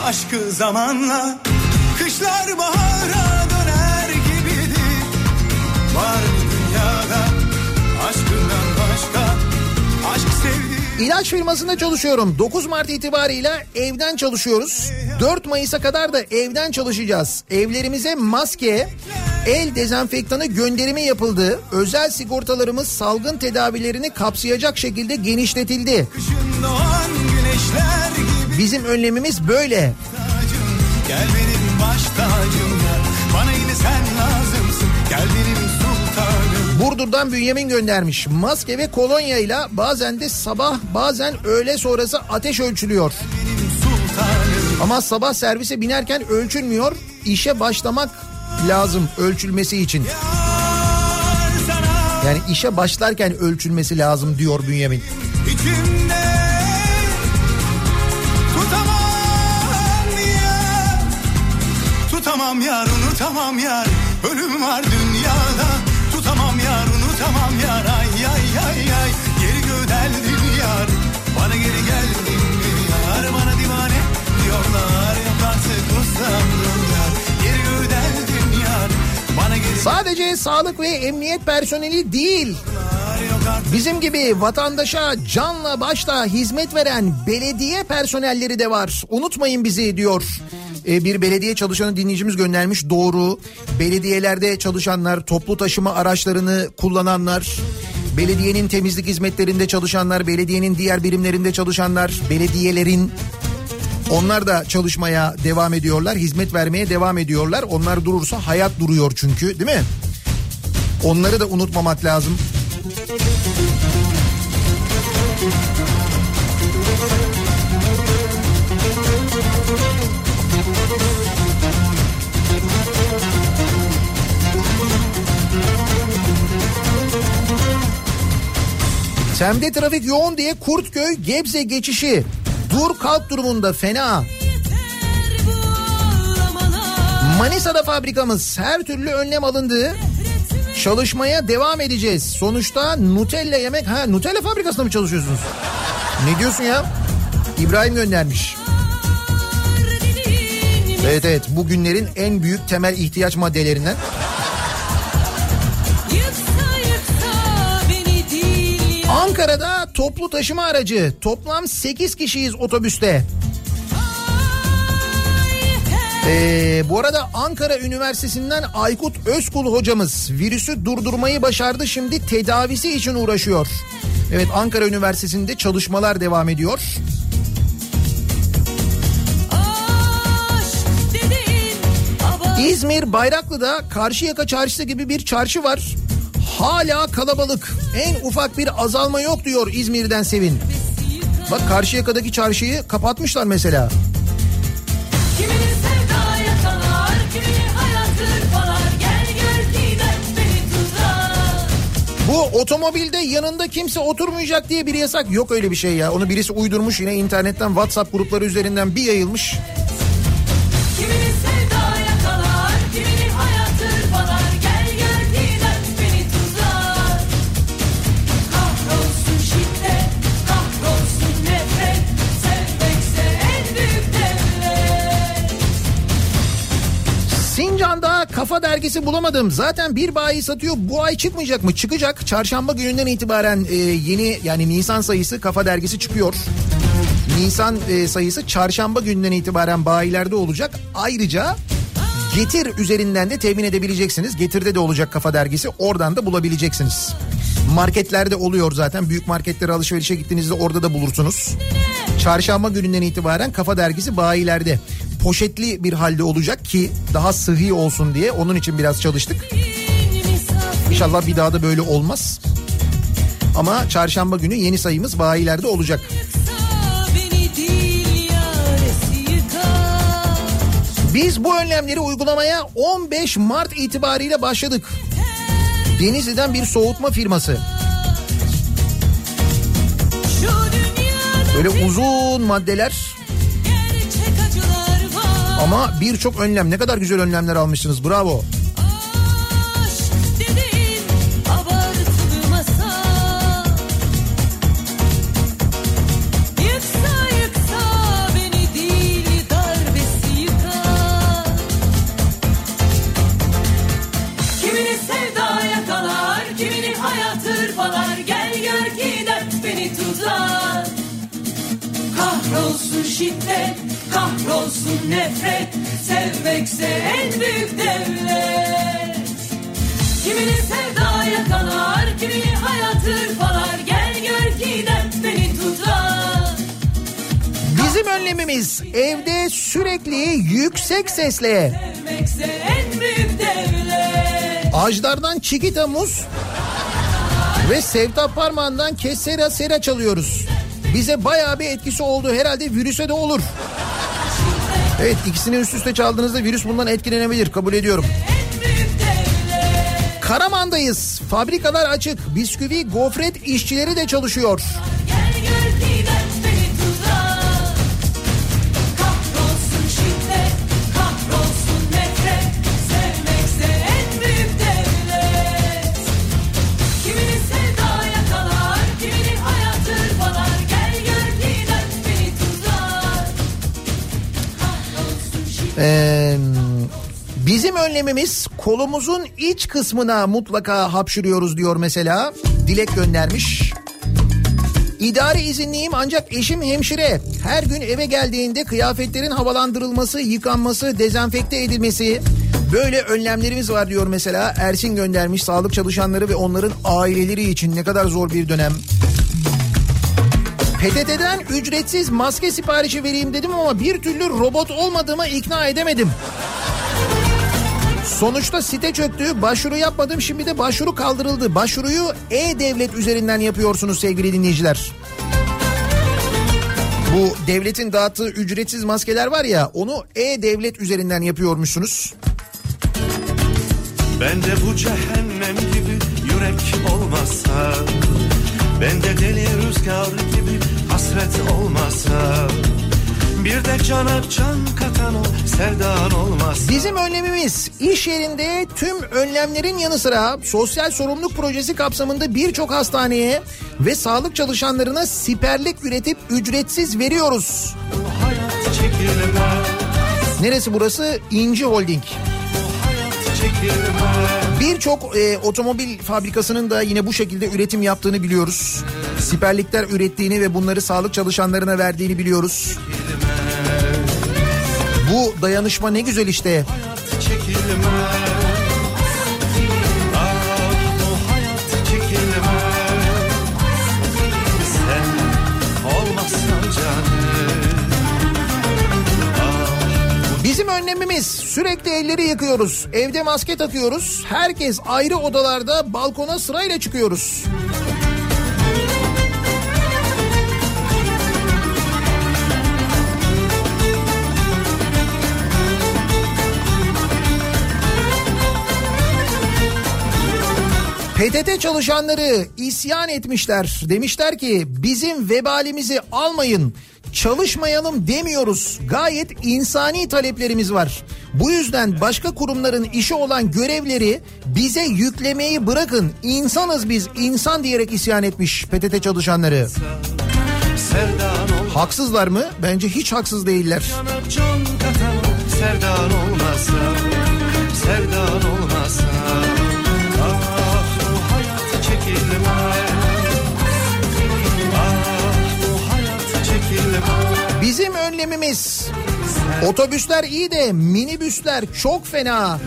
E: aşkı zamanla Kışlar bahara
A: İlaç firmasında çalışıyorum. 9 Mart itibariyle evden çalışıyoruz. 4 Mayıs'a kadar da evden çalışacağız. Evlerimize maske, el dezenfektanı gönderimi yapıldı. Özel sigortalarımız salgın tedavilerini kapsayacak şekilde genişletildi. Bizim önlemimiz böyle.
E: Gel benim baş tacım Bana yine sen lazımsın Gel benim
A: Burdur'dan Bünyamin göndermiş. Maske ve kolonyayla bazen de sabah bazen öğle sonrası ateş ölçülüyor. Ama sabah servise binerken ölçülmüyor. İşe başlamak lazım ölçülmesi için. Yani işe başlarken ölçülmesi lazım diyor Bünyamin.
E: İçimde tutamam yar Tutamam yar unutamam yar Ölüm var Tutamam unutamam yar Ay ay ay ay Geri gödeldin yar Bana geri geldin mi yar Bana divane diyorlar Yok artık uslandım yar Geri gödeldin yar Bana geri
A: Sadece sağlık ve emniyet personeli değil. Bizim gibi vatandaşa canla başla hizmet veren belediye personelleri de var. Unutmayın bizi diyor. Ee, bir belediye çalışanı dinleyicimiz göndermiş. Doğru. Belediyelerde çalışanlar, toplu taşıma araçlarını kullananlar, belediyenin temizlik hizmetlerinde çalışanlar, belediyenin diğer birimlerinde çalışanlar, belediyelerin onlar da çalışmaya devam ediyorlar, hizmet vermeye devam ediyorlar. Onlar durursa hayat duruyor çünkü, değil mi? Onları da unutmamak lazım. Semde trafik yoğun diye Kurtköy Gebze geçişi dur kalk durumunda fena. Manisa'da fabrikamız her türlü önlem alındı. Çalışmaya devam edeceğiz. Sonuçta Nutella yemek... Ha Nutella fabrikasında mı çalışıyorsunuz? Ne diyorsun ya? İbrahim göndermiş. Evet evet bugünlerin en büyük temel ihtiyaç maddelerinden. Ankara'da toplu taşıma aracı. Toplam 8 kişiyiz otobüste. Ee, bu arada Ankara Üniversitesi'nden Aykut Özkul hocamız virüsü durdurmayı başardı. Şimdi tedavisi için uğraşıyor. Evet Ankara Üniversitesi'nde çalışmalar devam ediyor. İzmir Bayraklı'da Karşıyaka Çarşısı gibi bir çarşı var. Hala kalabalık. En ufak bir azalma yok diyor İzmir'den Sevin. Bak Karşıyaka'daki çarşıyı kapatmışlar mesela. Bu otomobilde yanında kimse oturmayacak diye bir yasak. Yok öyle bir şey ya. Onu birisi uydurmuş yine internetten WhatsApp grupları üzerinden bir yayılmış. Kafa dergisi bulamadım. Zaten bir bayi satıyor. Bu ay çıkmayacak mı? Çıkacak. Çarşamba gününden itibaren e, yeni yani Nisan sayısı kafa dergisi çıkıyor. Nisan e, sayısı çarşamba günden itibaren bayilerde olacak. Ayrıca Getir üzerinden de temin edebileceksiniz. Getir'de de olacak kafa dergisi. Oradan da bulabileceksiniz. Marketlerde oluyor zaten. Büyük marketlere alışverişe gittiğinizde orada da bulursunuz. Çarşamba gününden itibaren kafa dergisi bayilerde. Poşetli bir halde olacak ki daha sıhhi olsun diye onun için biraz çalıştık. İnşallah bir daha da böyle olmaz. Ama çarşamba günü yeni sayımız bayilerde olacak. Biz bu önlemleri uygulamaya 15 Mart itibariyle başladık. Denizli'den bir soğutma firması. Böyle uzun maddeler ama birçok önlem. Ne kadar güzel önlemler almışsınız. Bravo.
C: Şiddet, kahrolsun nefret Sevmekse en büyük devlet Kimini sevda yakalar, kimini hayat hırpalar Gel gör ki dert beni tutar
A: Bizim önlemimiz evde sürekli yüksek sesle
C: Sevmekse en büyük devlet
A: Ajdar'dan Çikita Muz ve Sevtap Parmağı'ndan Kessera Sera çalıyoruz. Bize bayağı bir etkisi oldu. Herhalde virüse de olur. Evet ikisini üst üste çaldığınızda virüs bundan etkilenebilir. Kabul ediyorum. Karaman'dayız. Fabrikalar açık. Bisküvi, gofret işçileri de çalışıyor. Ee, bizim önlemimiz kolumuzun iç kısmına mutlaka hapşırıyoruz diyor mesela. Dilek göndermiş. İdari izinliyim ancak eşim hemşire. Her gün eve geldiğinde kıyafetlerin havalandırılması, yıkanması, dezenfekte edilmesi böyle önlemlerimiz var diyor mesela. Ersin göndermiş sağlık çalışanları ve onların aileleri için ne kadar zor bir dönem. PTT'den ücretsiz maske siparişi vereyim dedim ama bir türlü robot olmadığıma ikna edemedim. Sonuçta site çöktü. Başvuru yapmadım. Şimdi de başvuru kaldırıldı. Başvuruyu e-devlet üzerinden yapıyorsunuz sevgili dinleyiciler. Bu devletin dağıttığı ücretsiz maskeler var ya onu e-devlet üzerinden yapıyormuşsunuz.
F: Ben de bu cehennem gibi yürek olmasa Ben de deli rüzgar gibi hasret olmasa Bir de cana can katan o sevdan olmasa
A: Bizim önlemimiz iş yerinde tüm önlemlerin yanı sıra sosyal sorumluluk projesi kapsamında birçok hastaneye ve sağlık çalışanlarına siperlik üretip ücretsiz veriyoruz. Neresi burası? İnci Holding.
F: Hayat çekilmez
A: Birçok e, otomobil fabrikasının da yine bu şekilde üretim yaptığını biliyoruz. Siperlikler ürettiğini ve bunları sağlık çalışanlarına verdiğini biliyoruz. Bu dayanışma ne güzel işte.
F: çekilmez
A: önlemimiz sürekli elleri yıkıyoruz. Evde maske takıyoruz. Herkes ayrı odalarda balkona sırayla çıkıyoruz. PTT çalışanları isyan etmişler. Demişler ki bizim vebalimizi almayın. Çalışmayalım demiyoruz. Gayet insani taleplerimiz var. Bu yüzden başka kurumların işi olan görevleri bize yüklemeyi bırakın. İnsanız biz, insan diyerek isyan etmiş PTT çalışanları. Haksızlar mı? Bence hiç haksız değiller.
F: Sevdan olmasa Sevdan
A: Otobüsler iyi de minibüsler çok fena.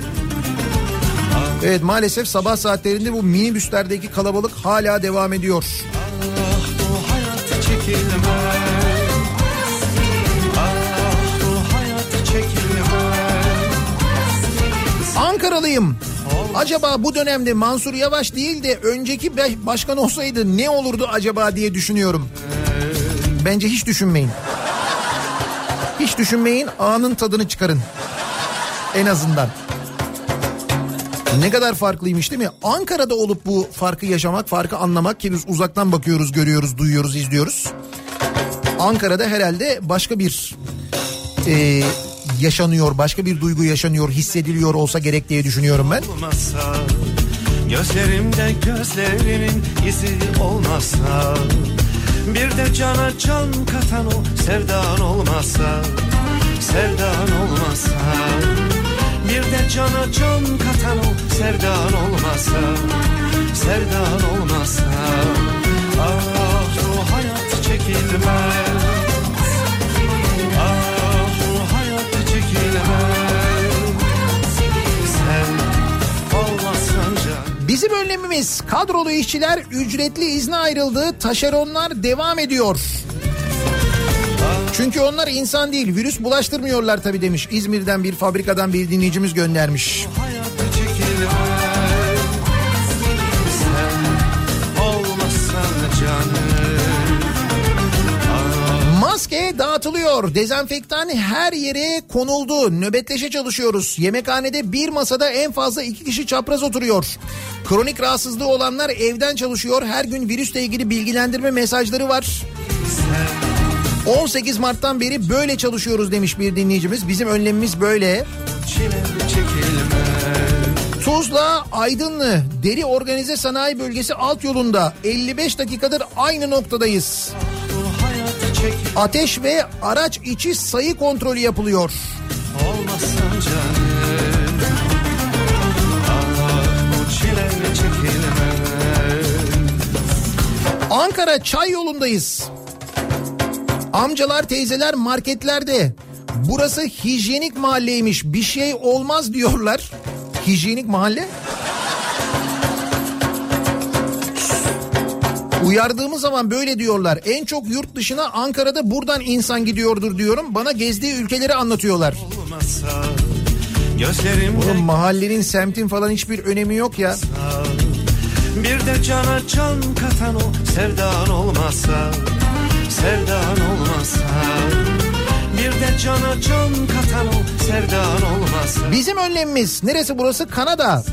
A: Evet maalesef sabah saatlerinde bu minibüslerdeki kalabalık hala devam ediyor. Ankaralıyım. Acaba bu dönemde Mansur Yavaş değil de önceki başkan olsaydı ne olurdu acaba diye düşünüyorum. Bence hiç düşünmeyin. Düşünmeyin anın tadını çıkarın. En azından. Ne kadar farklıymış değil mi? Ankara'da olup bu farkı yaşamak, farkı anlamak ki biz uzaktan bakıyoruz, görüyoruz, duyuyoruz, izliyoruz. Ankara'da herhalde başka bir e, yaşanıyor, başka bir duygu yaşanıyor, hissediliyor olsa gerek diye düşünüyorum ben.
F: olmasa Gözlerimde gözlerinin izi olmasa Bir de cana can katan o sevdan olmasa Sevdan olmasa Bir de cana can katan o sevdan olmasa Sevdan olmasa
A: Önlemimiz kadrolu işçiler ücretli izne ayrıldı. Taşeronlar devam ediyor. Çünkü onlar insan değil virüs bulaştırmıyorlar tabii demiş. İzmir'den bir fabrikadan bir dinleyicimiz göndermiş.
F: hayat
A: Dağıtılıyor. Dezenfektan her yere konuldu. Nöbetleşe çalışıyoruz. Yemekhanede bir masada en fazla iki kişi çapraz oturuyor. Kronik rahatsızlığı olanlar evden çalışıyor. Her gün virüsle ilgili bilgilendirme mesajları var. 18 Mart'tan beri böyle çalışıyoruz demiş bir dinleyicimiz. Bizim önlemimiz böyle. Tuzla Aydınlı Deri Organize Sanayi Bölgesi alt yolunda 55 dakikadır aynı noktadayız. Ateş ve araç içi sayı kontrolü yapılıyor.
F: Olmasan canım bu çile çekilmez
A: Ankara Çay yolundayız. Amcalar teyzeler marketlerde. Burası hijyenik mahalleymiş bir şey olmaz diyorlar. Hijyenik mahalle? Uyardığımız zaman böyle diyorlar. En çok yurt dışına Ankara'da buradan insan gidiyordur diyorum. Bana gezdiği ülkeleri anlatıyorlar.
F: olmasa
A: Oğlum mahallenin semtin falan hiçbir önemi yok ya.
F: Bir de cana can katan o sevdan olmasa Sevdan olmasa Bir de cana can katan o sevdan olmasa
A: Bizim önlemimiz neresi burası? Kanada.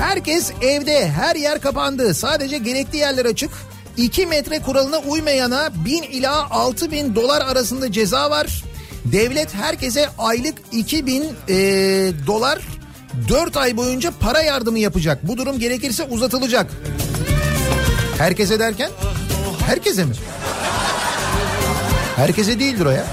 A: Herkes evde, her yer kapandı. Sadece gerekli yerler açık. 2 metre kuralına uymayana 1000 ila 6000 dolar arasında ceza var. Devlet herkese aylık 2000 e, dolar 4 ay boyunca para yardımı yapacak. Bu durum gerekirse uzatılacak. Herkese derken? Herkese mi? Herkese değildir o ya.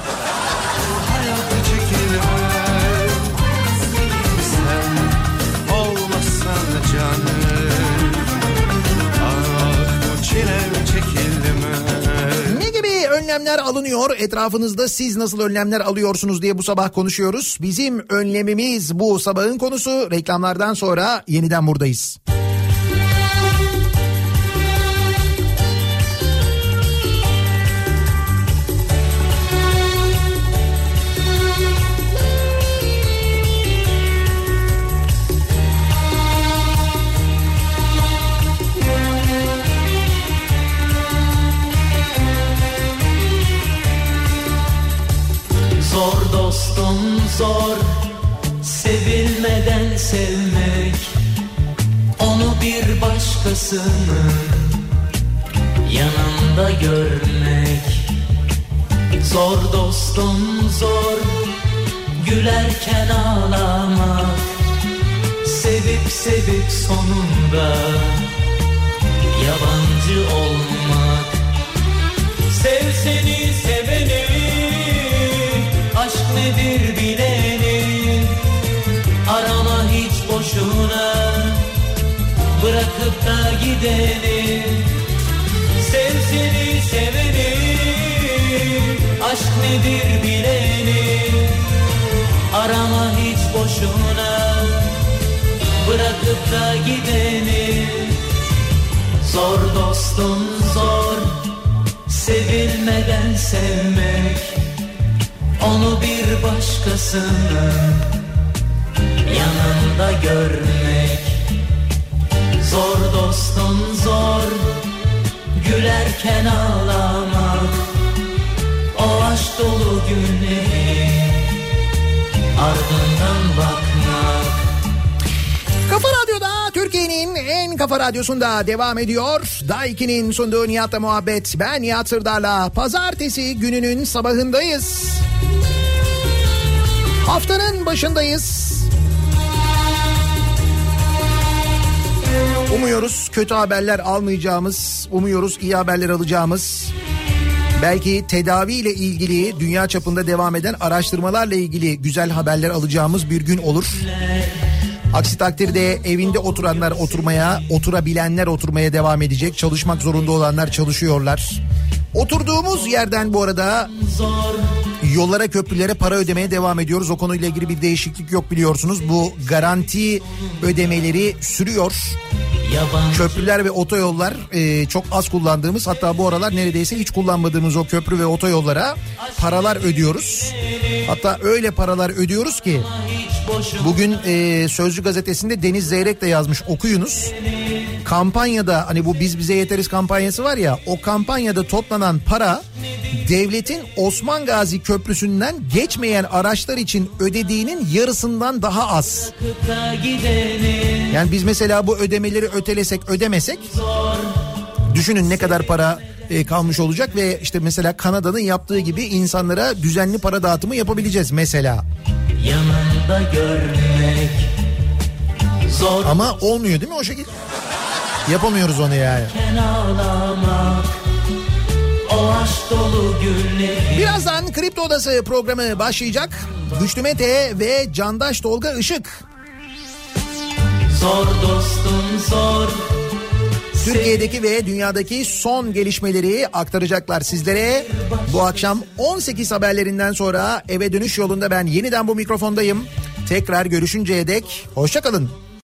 A: Önlemler alınıyor? Etrafınızda siz nasıl önlemler alıyorsunuz diye bu sabah konuşuyoruz. Bizim önlemimiz bu sabahın konusu. Reklamlardan sonra yeniden buradayız.
D: Zor dostum zor Sevilmeden sevmek Onu bir başkasının Yanında görmek. Zor dostum zor Gülerken ağlamak Sevip sevip sonunda Yabancı olmak. Sev seni Aşk nedir bileni Arama hiç boşuna Bırakıp da gideni Sev seni seveni Aşk nedir bileni Arama hiç boşuna Bırakıp da gideni Zor dostum zor Sevilmeden sevmek Onu bir başkasının Yanında görmek Zor dostum zor Gülerken ağlamak O aşk dolu günleri Ardından bakmak
A: Kafa Radyo'da Türkiye'nin en kafa radyosunda devam ediyor. Daiki'nin sunduğu Nihat'la muhabbet. Ben Nihat Sırdar'la pazartesi gününün sabahındayız. Haftanın başındayız. Umuyoruz kötü haberler almayacağımız, umuyoruz iyi haberler alacağımız. Belki tedaviyle ilgili dünya çapında devam eden araştırmalarla ilgili güzel haberler alacağımız bir gün olur. Aksi takdirde evinde oturanlar oturmaya, oturabilenler oturmaya devam edecek. Çalışmak zorunda olanlar çalışıyorlar. Oturduğumuz yerden bu arada yollara köprülere para ödemeye devam ediyoruz. O konuyla ilgili bir değişiklik yok biliyorsunuz. Bu garanti ödemeleri sürüyor. Köprüler ve otoyollar e, çok az kullandığımız hatta bu aralar neredeyse hiç kullanmadığımız o köprü ve otoyollara paralar ödüyoruz. Hatta öyle paralar ödüyoruz ki bugün e, Sözcü gazetesinde Deniz Zeyrek de yazmış okuyunuz. Kampanyada hani bu biz bize yeteriz kampanyası var ya o kampanyada toplanan para devletin Osman Gazi Köprüsü'nden geçmeyen araçlar için ödediğinin yarısından daha az. Yani biz mesela bu ödemeleri ötelesek ödemesek düşünün ne kadar para e, kalmış olacak ve işte mesela Kanada'nın yaptığı gibi insanlara düzenli para dağıtımı yapabileceğiz mesela.
D: Yanında görmek Zor
A: Ama olmuyor değil mi o şekilde? Yapamıyoruz onu yani.
D: ağlamak O aşk dolu günleri
A: Birazdan Kripto Odası programı başlayacak. Güçlü Mete ve Candaş Tolga Işık
D: Zor dostum zor
A: Türkiye'deki ve dünyadaki son gelişmeleri aktaracaklar sizlere. Bu akşam 18 haberlerinden sonra eve dönüş yolunda ben yeniden bu mikrofondayım. Tekrar görüşünceye dek hoşçakalın.